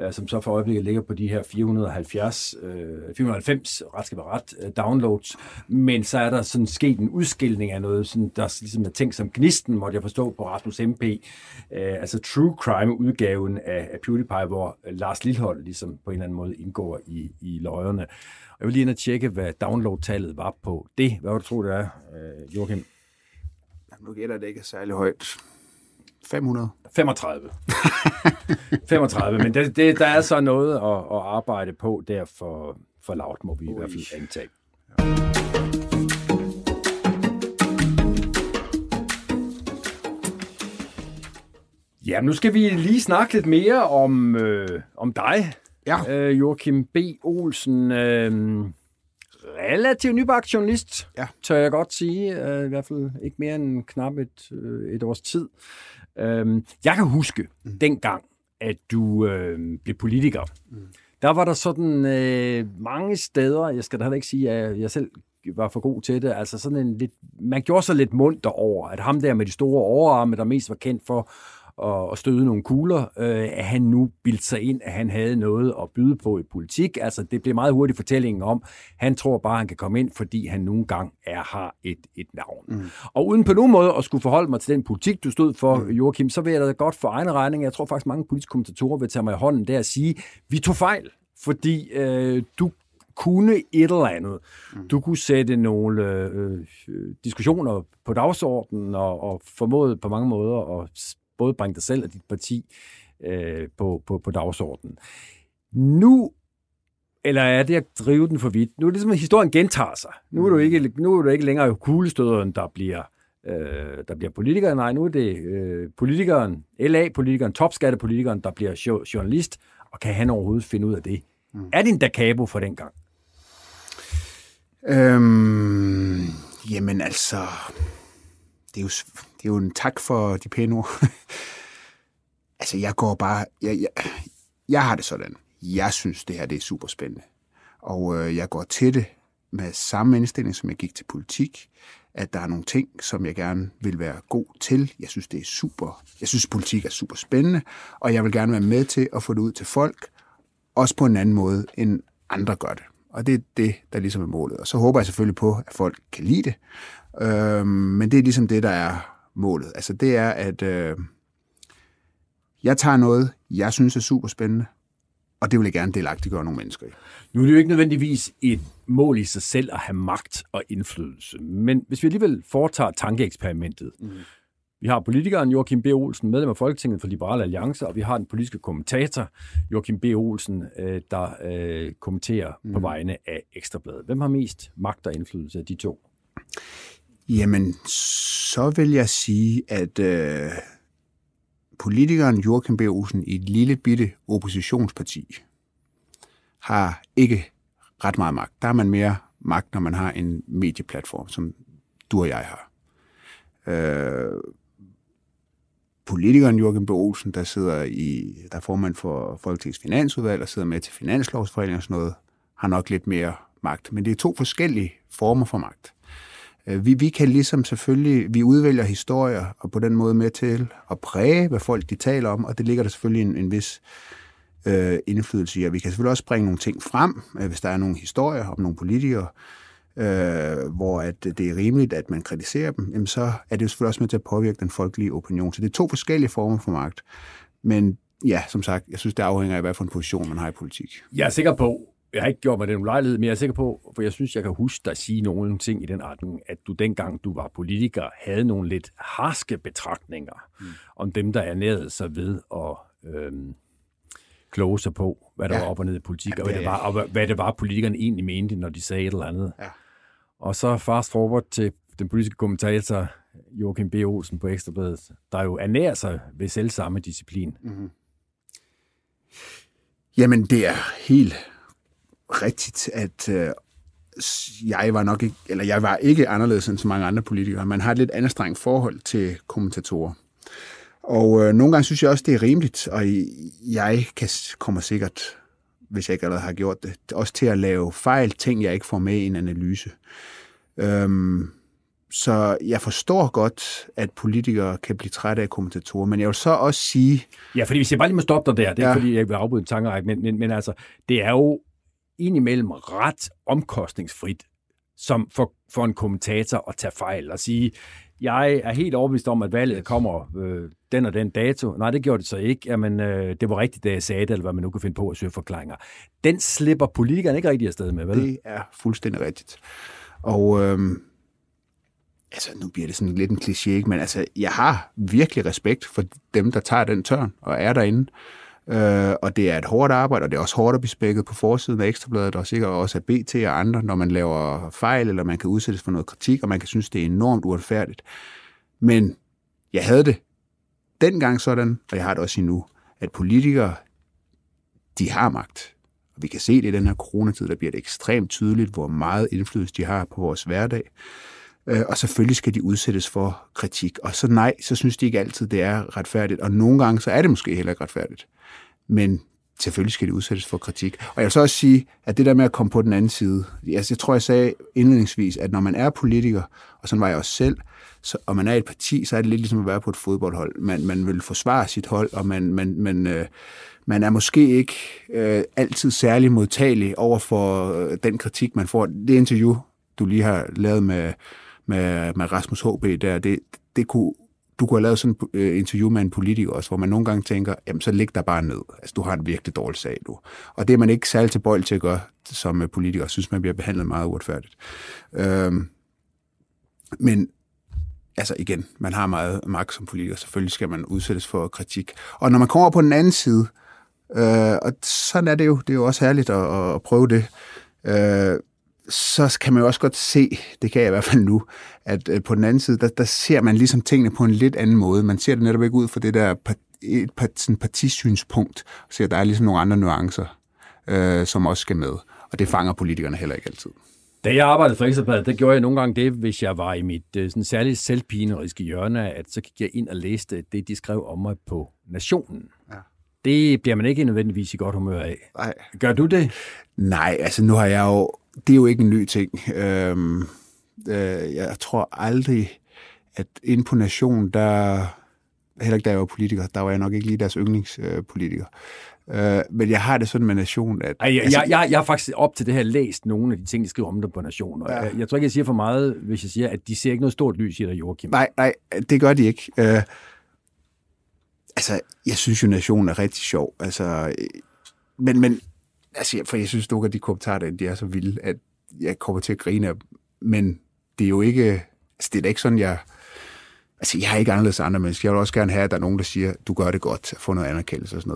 øh, som så for øjeblikket ligger på de her 470, øh, 490, ret skal være ret, øh, downloads. Men så er der sådan sket en udskilning af noget, sådan, der ligesom er tænkt som gnisten, måtte jeg forstå på Rasmus MP. Øh, altså True Crime-udgaven af, af PewDiePie, hvor øh, Lars Lilhold ligesom på en eller anden måde indgår i, i løjerne. Og jeg vil lige ind og tjekke, hvad download-tallet var på det. Hvad var du tro, det er, øh, Joachim? Nu gætter det ikke særlig højt. 500? 35. 35, men det, det, der er så noget at, at arbejde på der for, for lavt, må vi Ui. i hvert fald antage. Ja, nu skal vi lige snakke lidt mere om, øh, om dig, ja. øh, Joachim B. Olsen. Øh, relativt nybagt journalist, ja. tør jeg godt sige. Øh, I hvert fald ikke mere end knap et, øh, et års tid. Øhm, jeg kan huske mm. dengang, at du øh, blev politiker. Mm. Der var der sådan øh, mange steder, jeg skal da heller ikke sige, at jeg selv var for god til det, altså sådan en lidt, man gjorde sig lidt munter over, at ham der med de store overarme, der mest var kendt for og, og støde nogle kugler, øh, at han nu bildte sig ind, at han havde noget at byde på i politik. Altså, det blev meget hurtigt fortællingen om, han tror bare, han kan komme ind, fordi han nogle gange er, har et, et navn. Mm. Og uden på nogen måde at skulle forholde mig til den politik, du stod for, mm. Joachim, så vil jeg da godt for egen regning, jeg tror faktisk, mange politiske kommentatorer vil tage mig i hånden der og sige, vi tog fejl, fordi øh, du kunne et eller andet. Mm. Du kunne sætte nogle øh, øh, diskussioner på dagsordenen og, og formået på mange måder at både bringe dig selv og dit parti øh, på, på, på dagsordenen. Nu eller er det at drive den for vidt? Nu er det som, at historien gentager sig. Nu er du mm. ikke, nu er du ikke længere kuglestøderen, der bliver, øh, der bliver politiker. Nej, nu er det øh, politikeren, LA-politikeren, topskattepolitikeren, der bliver journalist, og kan han overhovedet finde ud af det? Mm. Er det en dakabo for den gang? Øhm, jamen altså, det er, jo, det er jo en tak for de pæne ord. *laughs* altså, jeg går bare, jeg, jeg, jeg har det sådan jeg synes, det her det er super spændende. Og øh, jeg går til det med samme indstilling, som jeg gik til politik, at der er nogle ting, som jeg gerne vil være god til. Jeg synes, det er super. Jeg synes, politik er super spændende, og jeg vil gerne være med til at få det ud til folk, også på en anden måde, end andre gør det. Og det er det, der ligesom er målet. Og så håber jeg selvfølgelig på, at folk kan lide det. Øhm, men det er ligesom det, der er målet. Altså det er, at øh, jeg tager noget, jeg synes er super spændende, og det vil jeg gerne delagtiggøre nogle mennesker i. Nu er det jo ikke nødvendigvis et mål i sig selv at have magt og indflydelse, men hvis vi alligevel foretager tankeeksperimentet, mm. Vi har politikeren Joachim B. Olsen, medlem af Folketinget for Liberale Alliance, og vi har den politiske kommentator Joachim B. Olsen, øh, der øh, kommenterer mm. på vegne af Ekstrabladet. Hvem har mest magt og indflydelse af de to? Jamen, så vil jeg sige, at øh, politikeren Joachim B. Olsen i et lille bitte oppositionsparti har ikke ret meget magt. Der er man mere magt, når man har en medieplatform, som du og jeg har. Øh, politikeren Jørgen B. Olsen, der sidder i, der er formand for Folketingets finansudvalg og sidder med til finanslovsforhandlinger og sådan noget, har nok lidt mere magt. Men det er to forskellige former for magt. Øh, vi, vi kan ligesom selvfølgelig, vi udvælger historier, og på den måde med til at præge, hvad folk de taler om, og det ligger der selvfølgelig en, en vis øh, indflydelse i. Og vi kan selvfølgelig også bringe nogle ting frem, øh, hvis der er nogle historier om nogle politikere, øh, hvor at det er rimeligt, at man kritiserer dem, jamen så er det jo selvfølgelig også med til at påvirke den folkelige opinion. Så det er to forskellige former for magt. Men ja, som sagt, jeg synes, det afhænger af, hvad for en position man har i politik. Jeg er sikker på, jeg har ikke gjort mig den ulejlighed, men jeg er sikker på, for jeg synes, jeg kan huske dig sige nogle ting i den retning, at du dengang, du var politiker, havde nogle lidt harske betragtninger mm. om dem, der ernærede sig ved at øhm, kloge sig på, hvad der ja. var op og ned i politik, ja, og, hvad det var, og hvad det var, politikerne egentlig mente, når de sagde et eller andet. Ja. Og så fast forward til den politiske kommentator Joachim B. Olsen på Ekstrabladet, der jo ernærer sig ved selv samme disciplin. Mm-hmm. Jamen, det er helt rigtigt, at øh, jeg var nok ikke, eller jeg var ikke anderledes end så mange andre politikere. Man har et lidt andet strengt forhold til kommentatorer. Og øh, nogle gange synes jeg også, det er rimeligt, og jeg kan, kommer sikkert, hvis jeg ikke allerede har gjort det, også til at lave fejl, ting jeg ikke får med i en analyse. Øhm, så jeg forstår godt, at politikere kan blive trætte af kommentatorer, men jeg vil så også sige... Ja, fordi hvis jeg bare lige må stoppe dig der, det er ja. fordi, jeg vil afbryde tankerække, men, men, men altså, det er jo indimellem ret omkostningsfrit som for, for en kommentator at tage fejl og sige, jeg er helt overbevist om, at valget kommer øh, den og den dato. Nej, det gjorde det så ikke. Jamen, øh, det var rigtigt, da jeg sagde det, eller hvad man nu kan finde på at søge forklaringer. Den slipper politikeren ikke rigtig afsted med, vel? Det er fuldstændig rigtigt. Og øh, altså, nu bliver det sådan lidt en kliché, men altså, jeg har virkelig respekt for dem, der tager den tørn og er derinde. Øh, Øh, og det er et hårdt arbejde, og det er også hårdt at blive spækket på forsiden af Ekstrabladet, og sikkert også af BT og andre, når man laver fejl, eller man kan udsættes for noget kritik, og man kan synes, det er enormt uretfærdigt. Men jeg havde det dengang sådan, og jeg har det også endnu, at politikere, de har magt. Og vi kan se det i den her coronatid, der bliver det ekstremt tydeligt, hvor meget indflydelse de har på vores hverdag. Øh, og selvfølgelig skal de udsættes for kritik. Og så nej, så synes de ikke altid, det er retfærdigt. Og nogle gange, så er det måske heller ikke retfærdigt men selvfølgelig skal det udsættes for kritik. Og jeg vil så også sige, at det der med at komme på den anden side, altså jeg tror, jeg sagde indledningsvis, at når man er politiker, og sådan var jeg også selv, så, og man er et parti, så er det lidt ligesom at være på et fodboldhold. Man, man vil forsvare sit hold, og man, man, man, øh, man er måske ikke øh, altid særlig modtagelig over for øh, den kritik, man får. Det interview, du lige har lavet med, med, med Rasmus HB der, det, det kunne du kunne have lavet sådan et øh, interview med en politiker også, hvor man nogle gange tænker, jamen så læg der bare ned. Altså, du har en virkelig dårlig sag, du. Og det er man ikke særlig tilbøjelig til at gøre som uh, politiker. synes, man bliver behandlet meget uretfærdigt. Øhm, men altså igen, man har meget magt som politiker. Selvfølgelig skal man udsættes for kritik. Og når man kommer på den anden side, øh, og sådan er det jo, det er jo også herligt at, at prøve det, øh, så kan man jo også godt se, det kan jeg i hvert fald nu, at øh, på den anden side, der, der ser man ligesom tingene på en lidt anden måde. Man ser det netop ikke ud fra det der et sådan partisynspunkt, så der er ligesom nogle andre nuancer, øh, som også skal med. Og det fanger politikerne heller ikke altid. Da jeg arbejdede for Ekstrabladet, der gjorde jeg nogle gange det, hvis jeg var i mit øh, sådan særligt selvpineriske hjørne, at så gik jeg ind og læste det, de skrev om mig på Nationen. Ja. Det bliver man ikke nødvendigvis i godt humør af. Nej. Gør du det? Nej, altså nu har jeg jo... Det er jo ikke en ny ting. Øhm, øh, jeg tror aldrig, at ind på Nationen, der... Heller ikke da jeg var politiker, der var jeg nok ikke lige deres yndlingspolitiker. Øh, Øh, men jeg har det sådan med Nation, at... Ej, jeg, altså, jeg, jeg, jeg har faktisk op til det her læst nogle af de ting, de skriver om det på Nation. Og ja. jeg, jeg tror ikke, jeg siger for meget, hvis jeg siger, at de ser ikke noget stort lys i dig, Joachim. Nej, nej, det gør de ikke. Øh, altså, jeg synes jo, Nation er rigtig sjov. Altså, men, men altså, for jeg synes nogle af de kommentarer, de er så vilde, at jeg kommer til at grine af Men det er jo ikke... Altså, det er da ikke sådan, jeg Altså, jeg er ikke anderledes andre mennesker. Jeg vil også gerne have, at der er nogen, der siger, du gør det godt, få noget anerkendelse og sådan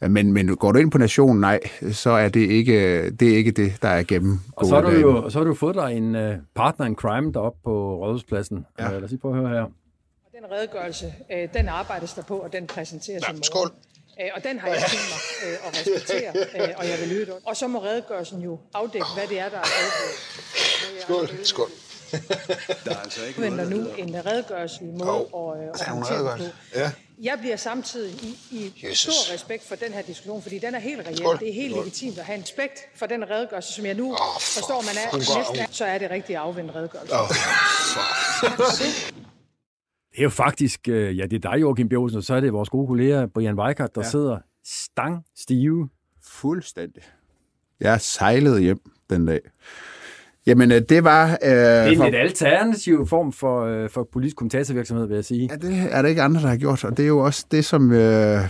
noget. Men, men går du ind på nationen, nej, så er det ikke det, er ikke det der er gennem Og så har, du jo, så har du fået dig en uh, partner in crime deroppe på Rådhuspladsen. Ja. Uh, lad os lige prøve at høre her. Den redegørelse, uh, den arbejdes der på, og den præsenteres ja, i morgen. Skål. Uh, og den har jeg tænkt mig uh, at respektere, uh, og jeg vil lytte. Og så må redegørelsen jo afdække, hvad det er, der er Skål. Skål der er altså ikke noget, nu en redegørelse i måde oh, at, at håndtere på. Ja. Jeg bliver samtidig i, i stor respekt for den her diskussion, fordi den er helt reel. Skål. Det er helt Skål. legitimt at have en respekt for den redegørelse, som jeg nu oh, for, forstår, man er næsten, så er det rigtigt at afvende redegørelse. Oh, det er jo faktisk, øh, ja, det er dig, Joachim Bjørsen, og så er det vores gode kollega, Brian Weikart, der ja. sidder stang stive. Fuldstændig. Jeg sejlede hjem den dag. Jamen, øh, det var... Øh, det er en for... lidt alternativ form for, øh, for politisk kommentatorvirksomhed, vil jeg sige. Ja, det er der ikke andre, der har gjort, og det er jo også det, som... Øh,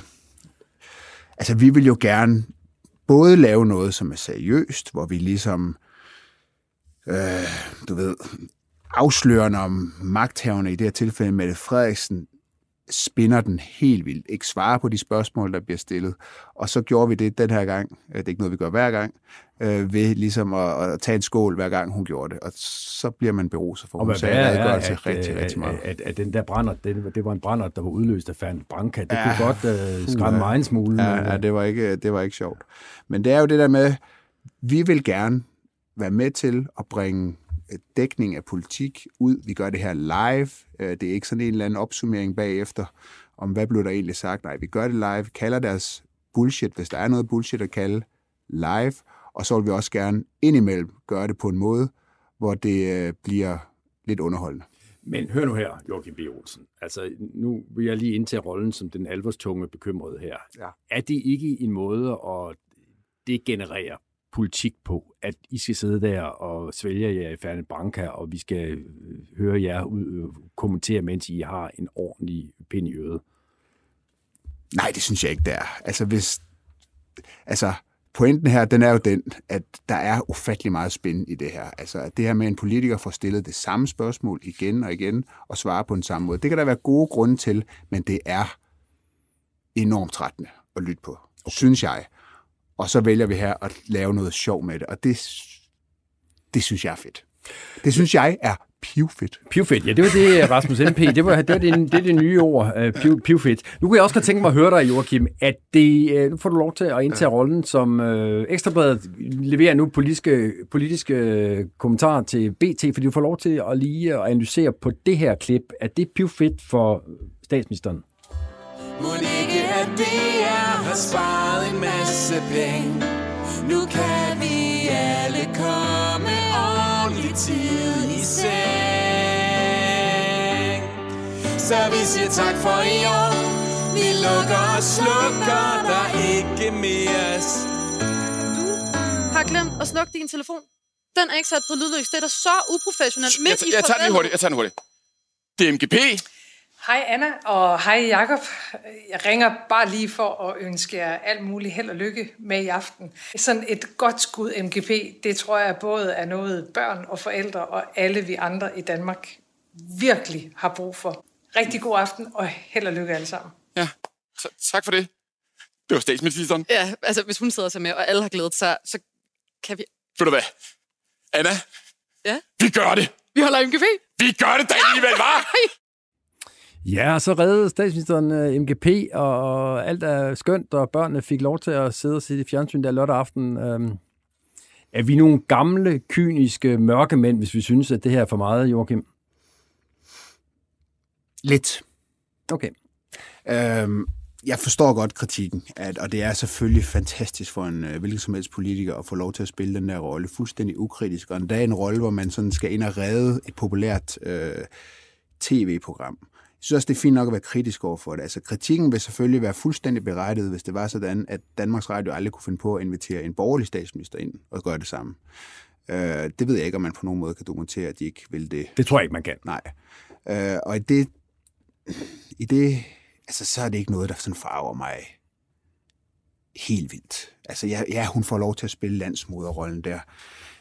altså, vi vil jo gerne både lave noget, som er seriøst, hvor vi ligesom, øh, du ved, afslører, om magthaverne, i det her tilfælde Mette Frederiksen, spinder den helt vildt, ikke svarer på de spørgsmål, der bliver stillet. Og så gjorde vi det den her gang, det er ikke noget, vi gør hver gang, øh, ved ligesom at, at tage en skål, hver gang hun gjorde det. Og så bliver man beruset for, og hun sagde at, at, rigtig, rigtig meget. At, at, den der brænder, det, det var en brænder, der var udløst af Fan Branca. Det ja, kunne godt uh, skræmme mig en smule. Ja, ja, det, var ikke, det var ikke sjovt. Men det er jo det der med, vi vil gerne være med til at bringe dækning af politik ud. Vi gør det her live. Øh, det er ikke sådan en eller anden opsummering bagefter, om hvad blev der egentlig sagt. Nej, vi gør det live, kalder deres bullshit, hvis der er noget bullshit at kalde, live. Og så vil vi også gerne indimellem gøre det på en måde, hvor det øh, bliver lidt underholdende. Men hør nu her, Joachim B. Olsen. Altså, nu vil jeg lige indtage rollen som den alvorstunge bekymrede her. Ja. Er det ikke en måde at degenerere politik på, at I skal sidde der og svælge jer i færdig banka, og vi skal øh, høre jer ud, øh, kommentere, mens I har en ordentlig pind i øret? Nej, det synes jeg ikke, det er. Altså, hvis, altså, pointen her, den er jo den, at der er ufattelig meget spændende i det her. Altså, at det her med, at en politiker får stillet det samme spørgsmål igen og igen, og svarer på den samme måde. Det kan der være gode grunde til, men det er enormt trættende at lytte på, okay. synes jeg. Og så vælger vi her at lave noget sjov med det, og det, det synes jeg er fedt. Det synes jeg er pivfedt. Pivfedt, ja, det var det, Rasmus MP. Det, var, det, var det, det, er det nye ord, uh, piv, pivfedt. Nu kunne jeg også godt tænke mig at høre dig, Joachim, at det, uh, nu får du lov til at indtage rollen som uh, Ekstrabladet leverer nu politiske, politiske kommentarer til BT, fordi du får lov til at lige at analysere på det her klip. Er det pivfedt for statsministeren? Ikke, at er har sparet en masse penge. Nu kan vi alle komme ordentligt tid i seng. Så vi siger tak for i år. Vi lukker og slukker, der ikke mere. Du har glemt at slukke din telefon. Den er ikke sat på lydløs. Det er da så uprofessionelt. Midt jeg, jeg, jeg tager den hurtigt. Jeg tager den hurtigt. DMGP Hej Anna, og hej Jakob. Jeg ringer bare lige for at ønske jer alt muligt held og lykke med i aften. Sådan et godt skud MGP, det tror jeg både er noget børn og forældre og alle vi andre i Danmark virkelig har brug for. Rigtig god aften, og held og lykke alle sammen. Ja, tak for det. Det var statsministeren. Ja, altså hvis hun sidder sig med, og alle har glædet sig, så kan vi... Ved du hvad? Anna? Ja? Vi gør det! Vi holder MGP! Vi gør det da alligevel, var? Ja, så reddede statsministeren uh, MGP, og alt er skønt, og børnene fik lov til at sidde og se i fjernsyn der lørdag aften. Um, er vi nogle gamle, kyniske mørkemænd, hvis vi synes, at det her er for meget, Joachim? Lidt. Okay. Øhm, jeg forstår godt kritikken, at, og det er selvfølgelig fantastisk for en øh, hvilken som helst politiker at få lov til at spille den der rolle, fuldstændig ukritisk, og endda en rolle, hvor man sådan skal ind og redde et populært øh, tv-program. Jeg synes også, det er fint nok at være kritisk over for det. Altså, kritikken vil selvfølgelig være fuldstændig berettiget, hvis det var sådan, at Danmarks Radio aldrig kunne finde på at invitere en borgerlig statsminister ind og gøre det samme. Øh, det ved jeg ikke, om man på nogen måde kan dokumentere, at de ikke vil det. Det tror jeg ikke, man kan. Nej. Øh, og i det, i det, altså, så er det ikke noget, der sådan farver mig helt vildt. Altså, ja, ja, hun får lov til at spille landsmoderrollen der,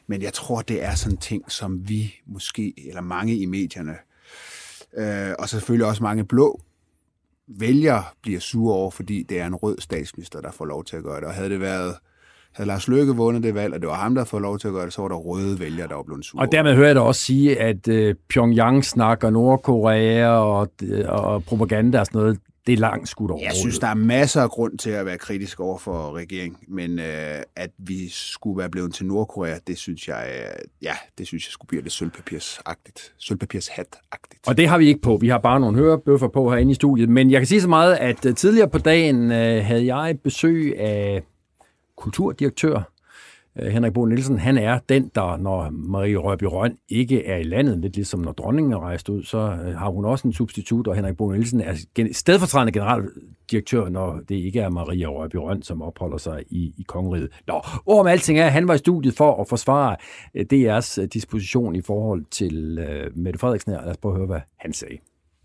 men jeg tror, det er sådan ting, som vi måske, eller mange i medierne, øh, Øh, og selvfølgelig også mange blå vælgere bliver sure over, fordi det er en rød statsminister, der får lov til at gøre det. Og havde det været havde Lars Løkke vundet det valg, og det var ham, der får lov til at gøre det, så var der røde vælgere, der var blevet sure. Og dermed hører jeg da også sige, at øh, Pyongyang snakker Nordkorea og, øh, og propaganda og sådan noget, det er langt skudt over. Jeg synes, der er masser af grund til at være kritisk over for regeringen, men øh, at vi skulle være blevet til Nordkorea, det synes jeg, øh, ja, det synes jeg skulle blive lidt sølvpapirsagtigt. Sølvpapirshat-agtigt. Og det har vi ikke på. Vi har bare nogle hørebøffer på herinde i studiet. Men jeg kan sige så meget, at øh, tidligere på dagen øh, havde jeg besøg af kulturdirektør Øh, Henrik Bo Nielsen, han er den, der, når Marie Rørby Røn ikke er i landet, lidt ligesom når dronningen er rejst ud, så øh, har hun også en substitut, og Henrik Bo Nielsen er stedfortrædende generaldirektør, når det ikke er Maria Rørby Røn, som opholder sig i, i kongeriget. Nå, om alting er, han var i studiet for at forsvare øh, DR's disposition i forhold til uh, Mette Frederiksen her. Lad os prøve at høre, hvad han sagde.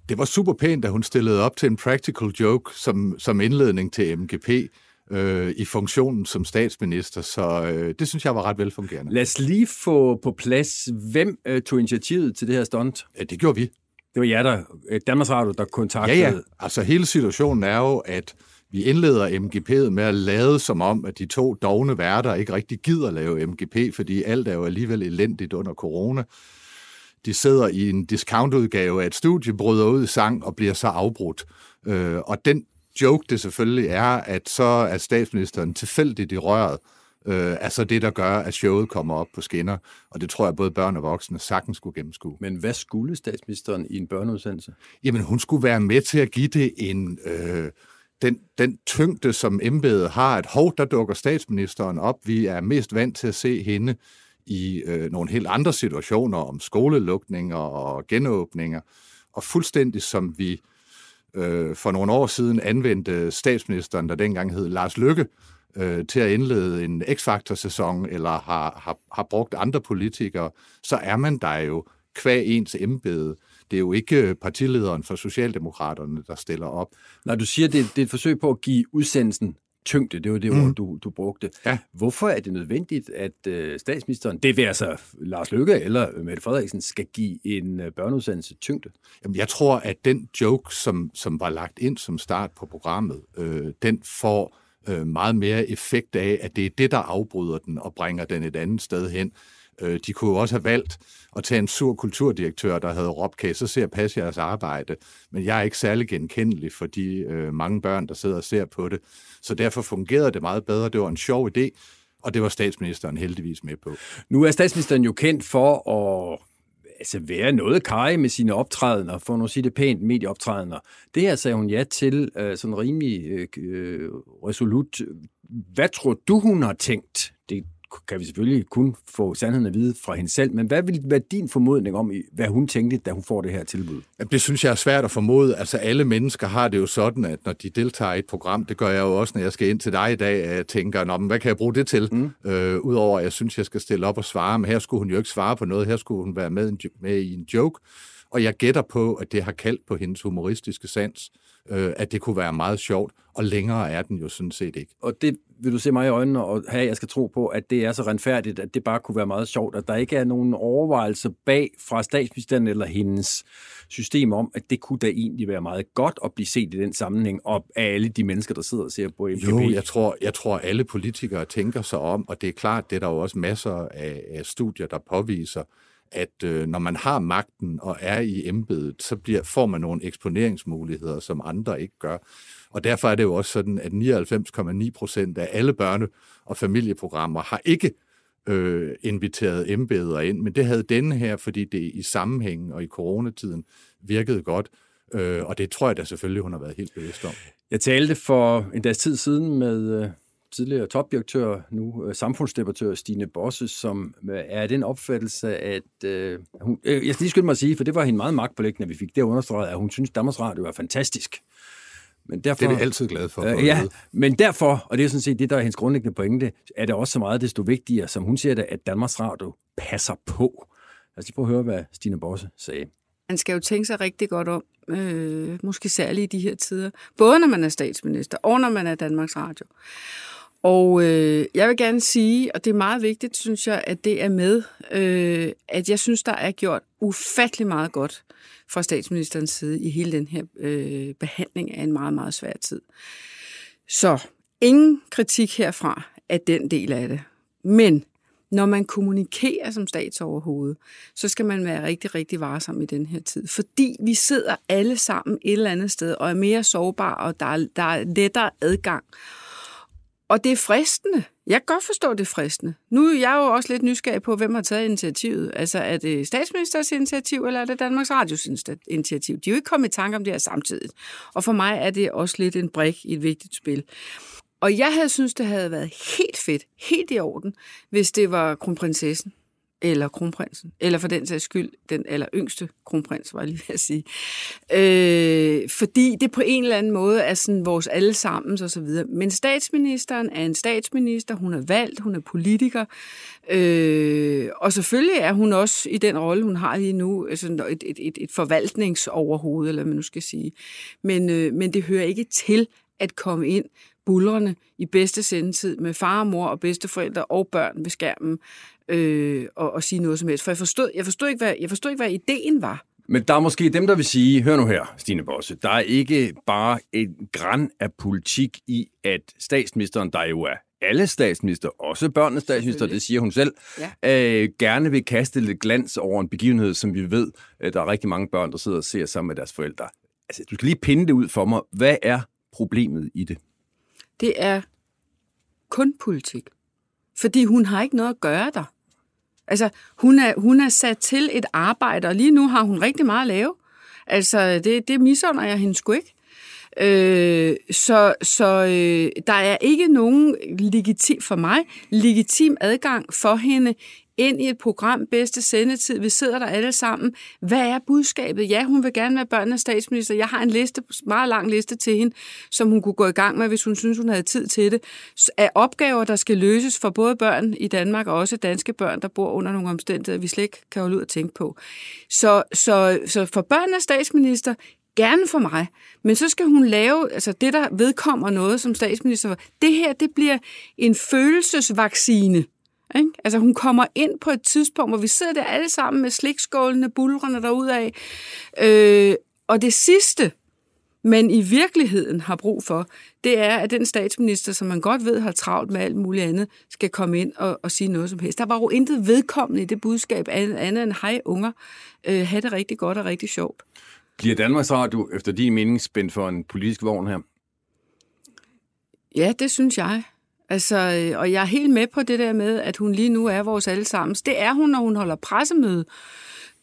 Det var super pænt, at hun stillede op til en practical joke som, som indledning til MGP øh, i funktionen som statsminister, så øh, det synes jeg var ret velfungerende. Lad os lige få på plads, hvem øh, tog initiativet til det her stunt? Ja, det gjorde vi. Det var jer, der, øh, Danmarks Radio, der kontaktede... Ja, ja. Altså hele situationen er jo, at vi indleder MGP'et med at lade som om, at de to dogne værter ikke rigtig gider lave MGP, fordi alt er jo alligevel elendigt under corona. De sidder i en discountudgave af et studie, bryder ud i sang og bliver så afbrudt. Øh, og den joke det selvfølgelig er, at så er statsministeren tilfældigt i røret, øh, altså det, der gør, at showet kommer op på skinner. Og det tror jeg, både børn og voksne sagtens skulle gennemskue. Men hvad skulle statsministeren i en børneudsendelse? Jamen, hun skulle være med til at give det en... Øh, den, den tyngde, som embedet har, at hov, der dukker statsministeren op. Vi er mest vant til at se hende i øh, nogle helt andre situationer om skolelukninger og genåbninger. Og fuldstændig som vi øh, Øh, for nogle år siden anvendte statsministeren, der dengang hed Lars Lykke, øh, til at indlede en X-Factor-sæson, eller har, har, har brugt andre politikere, så er man der jo kvæg ens embede. Det er jo ikke partilederen for Socialdemokraterne, der stiller op. Når du siger, det, det er et forsøg på at give udsendelsen tyngde, det var det mm. ord, du, du brugte. Ja. Hvorfor er det nødvendigt, at øh, statsministeren, det vil altså Lars Løkke eller Mette Frederiksen, skal give en øh, børneudsendelse tyngde? Jamen, jeg tror, at den joke, som, som var lagt ind som start på programmet, øh, den får øh, meget mere effekt af, at det er det, der afbryder den og bringer den et andet sted hen. Øh, de kunne jo også have valgt at tage en sur kulturdirektør, der havde råbt, kan så ser passe jeres arbejde? Men jeg er ikke særlig genkendelig for de øh, mange børn, der sidder og ser på det. Så derfor fungerede det meget bedre. Det var en sjov idé, og det var statsministeren heldigvis med på. Nu er statsministeren jo kendt for at altså være noget kaj med sine optrædener, for nu sige det pænt, medieoptrædener. Det her sagde hun ja til øh, sådan rimelig øh, øh resolut. Hvad tror du, hun har tænkt? Det kan vi selvfølgelig kun få sandheden at vide fra hende selv, men hvad vil være din formodning om, hvad hun tænkte, da hun får det her tilbud? Det synes jeg er svært at formode. Altså alle mennesker har det jo sådan, at når de deltager i et program, det gør jeg jo også, når jeg skal ind til dig i dag, at jeg tænker, Nå, men hvad kan jeg bruge det til? Mm. Øh, Udover at jeg synes, jeg skal stille op og svare, men her skulle hun jo ikke svare på noget, her skulle hun være med, med i en joke. Og jeg gætter på, at det har kaldt på hendes humoristiske sans, øh, at det kunne være meget sjovt, og længere er den jo sådan set ikke. Og det vil du se mig i øjnene og have, jeg skal tro på, at det er så renfærdigt, at det bare kunne være meget sjovt, at der ikke er nogen overvejelser bag fra statsministeren eller hendes system om, at det kunne da egentlig være meget godt at blive set i den sammenhæng op af alle de mennesker, der sidder og ser på MPP. Jo, jeg tror, jeg tror alle politikere tænker sig om, og det er klart, det er der jo også masser af, af studier, der påviser, at øh, når man har magten og er i embedet, så bliver, får man nogle eksponeringsmuligheder, som andre ikke gør. Og derfor er det jo også sådan, at 99,9 procent af alle børne- og familieprogrammer har ikke øh, inviteret embeder ind, men det havde denne her, fordi det i sammenhængen og i coronatiden virkede godt. Øh, og det tror jeg da selvfølgelig, hun har været helt bevidst om. Jeg talte for en dags tid siden med øh, tidligere topdirektør, nu øh, samfundsdebattør Stine Bosse, som øh, er den opfattelse, at øh, hun, øh, jeg skal lige skynde mig at sige, for det var hende meget magtpålæggende, at vi fik det understreget, at hun synes, Danmarks Radio er fantastisk. Men derfor, det er vi altid glade for. Øh, ja, men derfor, og det er sådan set det, der er hendes grundlæggende pointe, er det også så meget desto vigtigere, som hun siger det, at Danmarks Radio passer på. Lad os lige prøve at høre, hvad Stine Bosse sagde. Man skal jo tænke sig rigtig godt om, øh, måske særligt i de her tider, både når man er statsminister og når man er Danmarks Radio. Og øh, jeg vil gerne sige, og det er meget vigtigt, synes jeg, at det er med, øh, at jeg synes, der er gjort ufattelig meget godt fra statsministerens side i hele den her øh, behandling af en meget, meget svær tid. Så ingen kritik herfra af den del af det. Men når man kommunikerer som statsoverhoved, så skal man være rigtig, rigtig varsom i den her tid. Fordi vi sidder alle sammen et eller andet sted og er mere sårbare, og der er, der er lettere adgang. Og det er fristende. Jeg kan godt forstå, det er fristende. Nu er jeg jo også lidt nysgerrig på, hvem har taget initiativet. Altså, er det statsministers initiativ, eller er det Danmarks Radios initiativ? De er jo ikke kommet i tanke om det her samtidig. Og for mig er det også lidt en brik i et vigtigt spil. Og jeg havde synes, det havde været helt fedt, helt i orden, hvis det var kronprinsessen, eller kronprinsen, eller for den sags skyld, den aller yngste kronprins, var jeg lige ved at sige. Øh, fordi det på en eller anden måde er sådan vores allesammens og så videre. Men statsministeren er en statsminister, hun er valgt, hun er politiker, øh, og selvfølgelig er hun også i den rolle, hun har lige nu, sådan et, et, et, et forvaltningsoverhoved, eller hvad man nu skal sige. Men, øh, men det hører ikke til at komme ind bullerne i bedste sendetid med far og mor og bedsteforældre og børn ved skærmen øh, og, og sige noget som helst. For jeg forstod, jeg forstod, ikke, hvad, jeg forstod ikke, hvad ideen var. Men der er måske dem, der vil sige, hør nu her, Stine Bosse, der er ikke bare et græn af politik i, at statsministeren, der jo er alle statsminister, også børnenes statsminister, det siger hun selv, ja. øh, gerne vil kaste lidt glans over en begivenhed, som vi ved, øh, der er rigtig mange børn, der sidder og ser sammen med deres forældre. Altså, du skal lige pinde det ud for mig. Hvad er problemet i det? Det er kun politik. Fordi hun har ikke noget at gøre der. Altså, hun er, hun er sat til et arbejde, og lige nu har hun rigtig meget at lave. Altså, det, det misunder jeg hende sgu ikke. Øh, så så øh, der er ikke nogen legitim, for mig legitim adgang for hende ind i et program, bedste sendetid, vi sidder der alle sammen. Hvad er budskabet? Ja, hun vil gerne være børnenes statsminister. Jeg har en liste, meget lang liste til hende, som hun kunne gå i gang med, hvis hun synes, hun havde tid til det. Af opgaver, der skal løses for både børn i Danmark og også danske børn, der bor under nogle omstændigheder, vi slet ikke kan holde ud at tænke på. Så, så, så for børnenes statsminister, gerne for mig, men så skal hun lave altså det, der vedkommer noget som statsminister. Det her, det bliver en følelsesvaccine. Ikke? Altså hun kommer ind på et tidspunkt, hvor vi sidder der alle sammen med slikskålene, bulrene derudad. Øh, og det sidste, men i virkeligheden har brug for, det er, at den statsminister, som man godt ved har travlt med alt muligt andet, skal komme ind og, og sige noget som helst. Der var jo intet vedkommende i det budskab, andet end, hej unger, øh, have det rigtig godt og rigtig sjovt. Bliver Danmarks Radio efter din mening spændt for en politisk vogn her? Ja, det synes jeg. Altså, øh, og jeg er helt med på det der med, at hun lige nu er vores allesammens. Det er hun, når hun holder pressemøde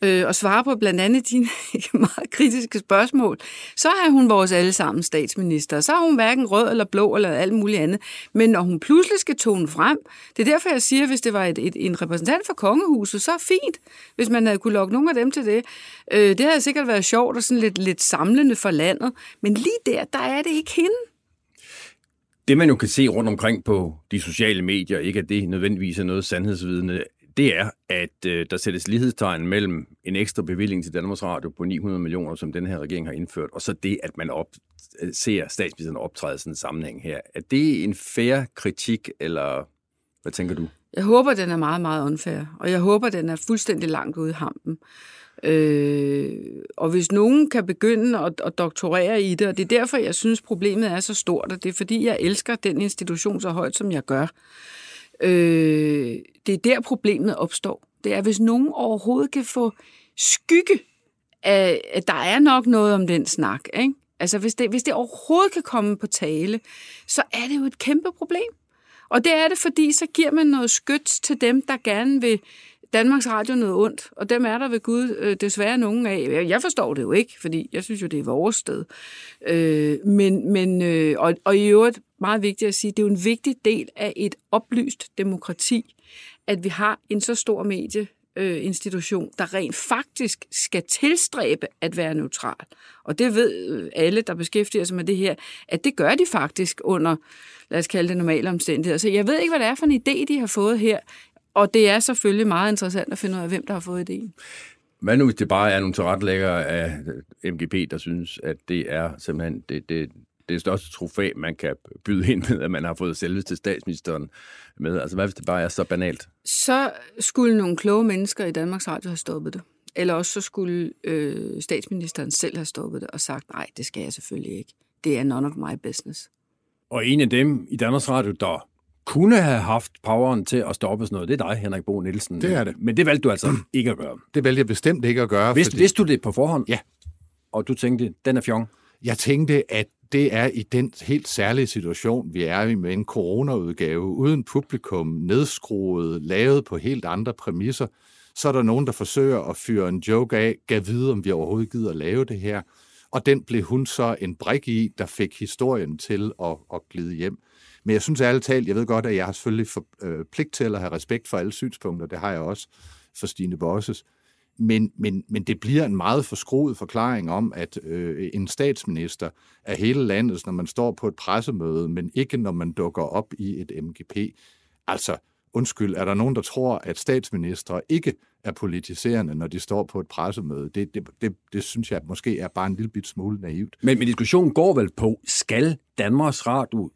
øh, og svarer på blandt andet dine *laughs* meget kritiske spørgsmål. Så er hun vores allesammens statsminister. Så er hun hverken rød eller blå eller alt muligt andet. Men når hun pludselig skal tone frem, det er derfor, jeg siger, at hvis det var et, et, en repræsentant for kongehuset, så fint, hvis man havde kunne lokke nogle af dem til det. Øh, det havde sikkert været sjovt og sådan lidt, lidt samlende for landet. Men lige der, der er det ikke hende. Det man jo kan se rundt omkring på de sociale medier, ikke at det nødvendigvis er noget sandhedsvidende, det er, at øh, der sættes lighedstegn mellem en ekstra bevilling til Danmarks Radio på 900 millioner, som den her regering har indført, og så det, at man op, øh, ser statsministeren optræde sådan en sammenhæng her. Er det en fair kritik, eller hvad tænker du? Jeg håber, den er meget, meget unfair, og jeg håber, den er fuldstændig langt ude i hampen. Øh, og hvis nogen kan begynde at, at doktorere i det, og det er derfor, jeg synes, problemet er så stort, og det er fordi, jeg elsker den institution så højt, som jeg gør. Øh, det er der, problemet opstår. Det er, hvis nogen overhovedet kan få skygge af, at der er nok noget om den snak. Ikke? Altså, hvis det, hvis det overhovedet kan komme på tale, så er det jo et kæmpe problem. Og det er det, fordi så giver man noget skyts til dem, der gerne vil Danmarks Radio noget ondt, og dem er der ved Gud øh, desværre nogen af. Jeg forstår det jo ikke, fordi jeg synes jo, det er vores sted. Øh, men, men, øh, og, og i øvrigt meget vigtigt at sige, det er jo en vigtig del af et oplyst demokrati, at vi har en så stor medie institution, der rent faktisk skal tilstræbe at være neutral. Og det ved øh, alle, der beskæftiger sig med det her, at det gør de faktisk under, lad os kalde det normale omstændigheder. Så jeg ved ikke, hvad det er for en idé, de har fået her. Og det er selvfølgelig meget interessant at finde ud af, hvem der har fået idéen. Hvad nu, hvis det bare er nogle tilrettelæggere af MGP, der synes, at det er simpelthen det, det, det største trofæ, man kan byde ind med, at man har fået selveste statsministeren med. Altså hvad hvis det bare er så banalt? Så skulle nogle kloge mennesker i Danmarks Radio have stoppet det. Eller også så skulle øh, statsministeren selv have stoppet det og sagt, nej, det skal jeg selvfølgelig ikke. Det er none of my business. Og en af dem i Danmarks Radio, der kunne have haft poweren til at stoppe sådan noget, det er dig, Henrik Bo Nielsen. Det er det. Men det valgte du altså *clears throat* ikke at gøre. Det valgte jeg bestemt ikke at gøre. Vidste, fordi... vidste du det på forhånd? Ja. Og du tænkte, den er fjong? Jeg tænkte, at det er i den helt særlige situation, vi er i med en coronaudgave, uden publikum, nedskruet, lavet på helt andre præmisser. Så er der nogen, der forsøger at fyre en joke af, gav vide, om vi overhovedet gider at lave det her. Og den blev hun så en brik i, der fik historien til at, at glide hjem. Men jeg synes ærligt talt, jeg ved godt, at jeg har selvfølgelig for, øh, pligt til at have respekt for alle synspunkter. Det har jeg også for Stine Bosses. Men, men, men det bliver en meget forskruet forklaring om, at øh, en statsminister er hele landet, når man står på et pressemøde, men ikke når man dukker op i et MGP. Altså, undskyld, er der nogen, der tror, at statsministre ikke er politiserende, når de står på et pressemøde? Det, det, det, det synes jeg måske er bare en lille bit smule naivt. Men, men diskussionen går vel på, skal Danmarks Radio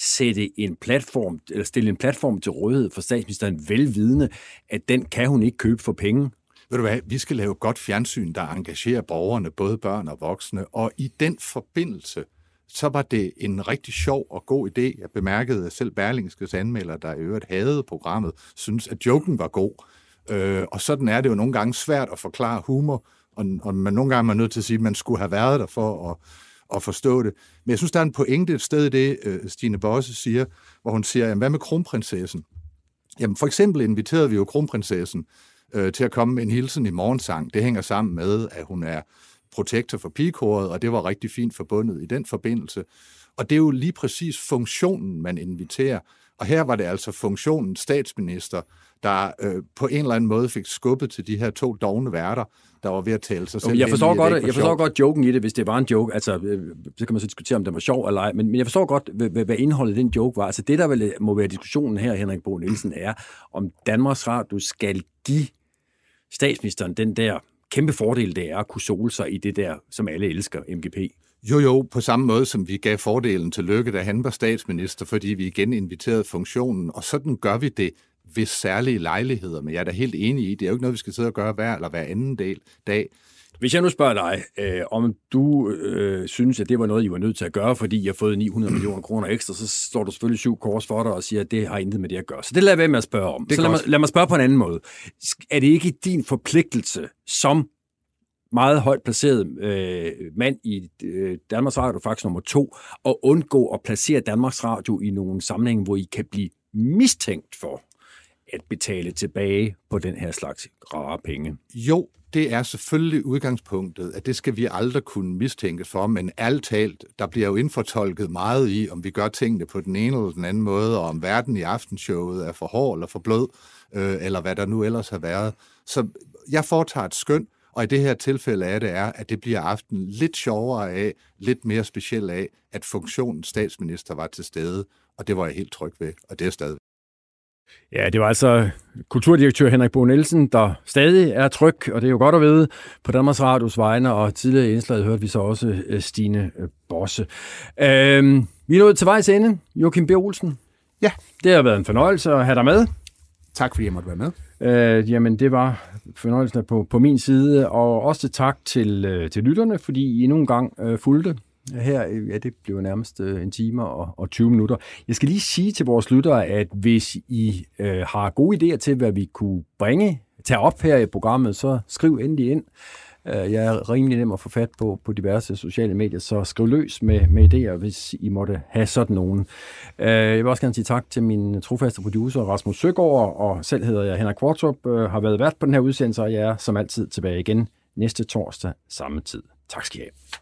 sætte en platform, eller stille en platform til rådighed for statsministeren velvidende, at den kan hun ikke købe for penge? Ved du hvad, vi skal lave godt fjernsyn, der engagerer borgerne, både børn og voksne, og i den forbindelse, så var det en rigtig sjov og god idé. Jeg bemærkede, at selv Berlingskes anmelder, der i øvrigt havde programmet, synes, at joken var god. Øh, og sådan er det jo nogle gange svært at forklare humor, og, og man nogle gange er nødt til at sige, at man skulle have været der for at, at forstå det. Men jeg synes, der er en pointe et sted i det, øh, Stine Bosse siger, hvor hun siger, jamen, hvad med kronprinsessen? Jamen, for eksempel inviterede vi jo kronprinsessen øh, til at komme med en hilsen i morgensang. Det hænger sammen med, at hun er protektor for pigekoret, og det var rigtig fint forbundet i den forbindelse. Og det er jo lige præcis funktionen, man inviterer. Og her var det altså funktionen statsminister, der øh, på en eller anden måde fik skubbet til de her to dogne værter, der var ved at tale sig selv jeg forstår, godt, jeg forstår godt joken i det, hvis det var en joke. Altså, øh, så kan man så diskutere, om det var sjov eller ej. Men, men jeg forstår godt, hvad, hvad indholdet i den joke var. Altså, det, der vel må være diskussionen her, Henrik Bo Nielsen, er, om Danmarks Radio skal give statsministeren den der kæmpe fordel, det er at kunne sole sig i det der, som alle elsker, MGP. Jo, jo, på samme måde som vi gav fordelen til Lykke, da han var statsminister, fordi vi igen inviterede funktionen, og sådan gør vi det ved særlige lejligheder. Men jeg er da helt enig i, det er jo ikke noget, vi skal sidde og gøre hver eller hver anden del, dag. Hvis jeg nu spørger dig, øh, om du øh, synes, at det var noget, I var nødt til at gøre, fordi I har fået 900 millioner kroner ekstra, så står du selvfølgelig syv kors for dig og siger, at det har intet med det at gøre. Så det lader jeg være med at spørge om. Det så lad mig, lad mig spørge på en anden måde. Er det ikke din forpligtelse som meget højt placeret øh, mand i øh, Danmarks Radio, faktisk nummer to, og undgå at placere Danmarks Radio i nogle sammenhænge, hvor I kan blive mistænkt for at betale tilbage på den her slags rare penge? Jo, det er selvfølgelig udgangspunktet, at det skal vi aldrig kunne mistænkes for, men alt talt, der bliver jo indfortolket meget i, om vi gør tingene på den ene eller den anden måde, og om verden i aftenshowet er for hård eller for blød, øh, eller hvad der nu ellers har været. Så jeg foretager et skøn, og i det her tilfælde er det er, at det bliver aften lidt sjovere af, lidt mere speciel af, at funktionen statsminister var til stede, og det var jeg helt tryg ved, og det er stadig. Ja, det var altså kulturdirektør Henrik Bo Nielsen, der stadig er tryg, og det er jo godt at vide på Danmarks Radios vegne, og tidligere i indslaget hørte vi så også øh, Stine øh, Bosse. Øhm, vi er nået til vejs ende. Joachim B. Olsen. Ja. Det har været en fornøjelse at have dig med. Tak fordi jeg måtte være med. Øh, jamen, det var fornøjelsen på, på min side, og også tak til, øh, til lytterne, fordi I nogle gang øh, fulgte her, øh, ja, det blev nærmest øh, en time og, og 20 minutter. Jeg skal lige sige til vores lyttere, at hvis I øh, har gode idéer til, hvad vi kunne bringe, tage op her i programmet, så skriv endelig ind. Øh, jeg er rimelig nem at få fat på på diverse sociale medier, så skriv løs med, med idéer, hvis I måtte have sådan nogen. Øh, jeg vil også gerne sige tak til min trofaste producer, Rasmus Søgaard, og selv hedder jeg Henrik Kvartrup, øh, har været vært på den her udsendelse, og jeg er som altid tilbage igen næste torsdag samme tid. Tak skal I have.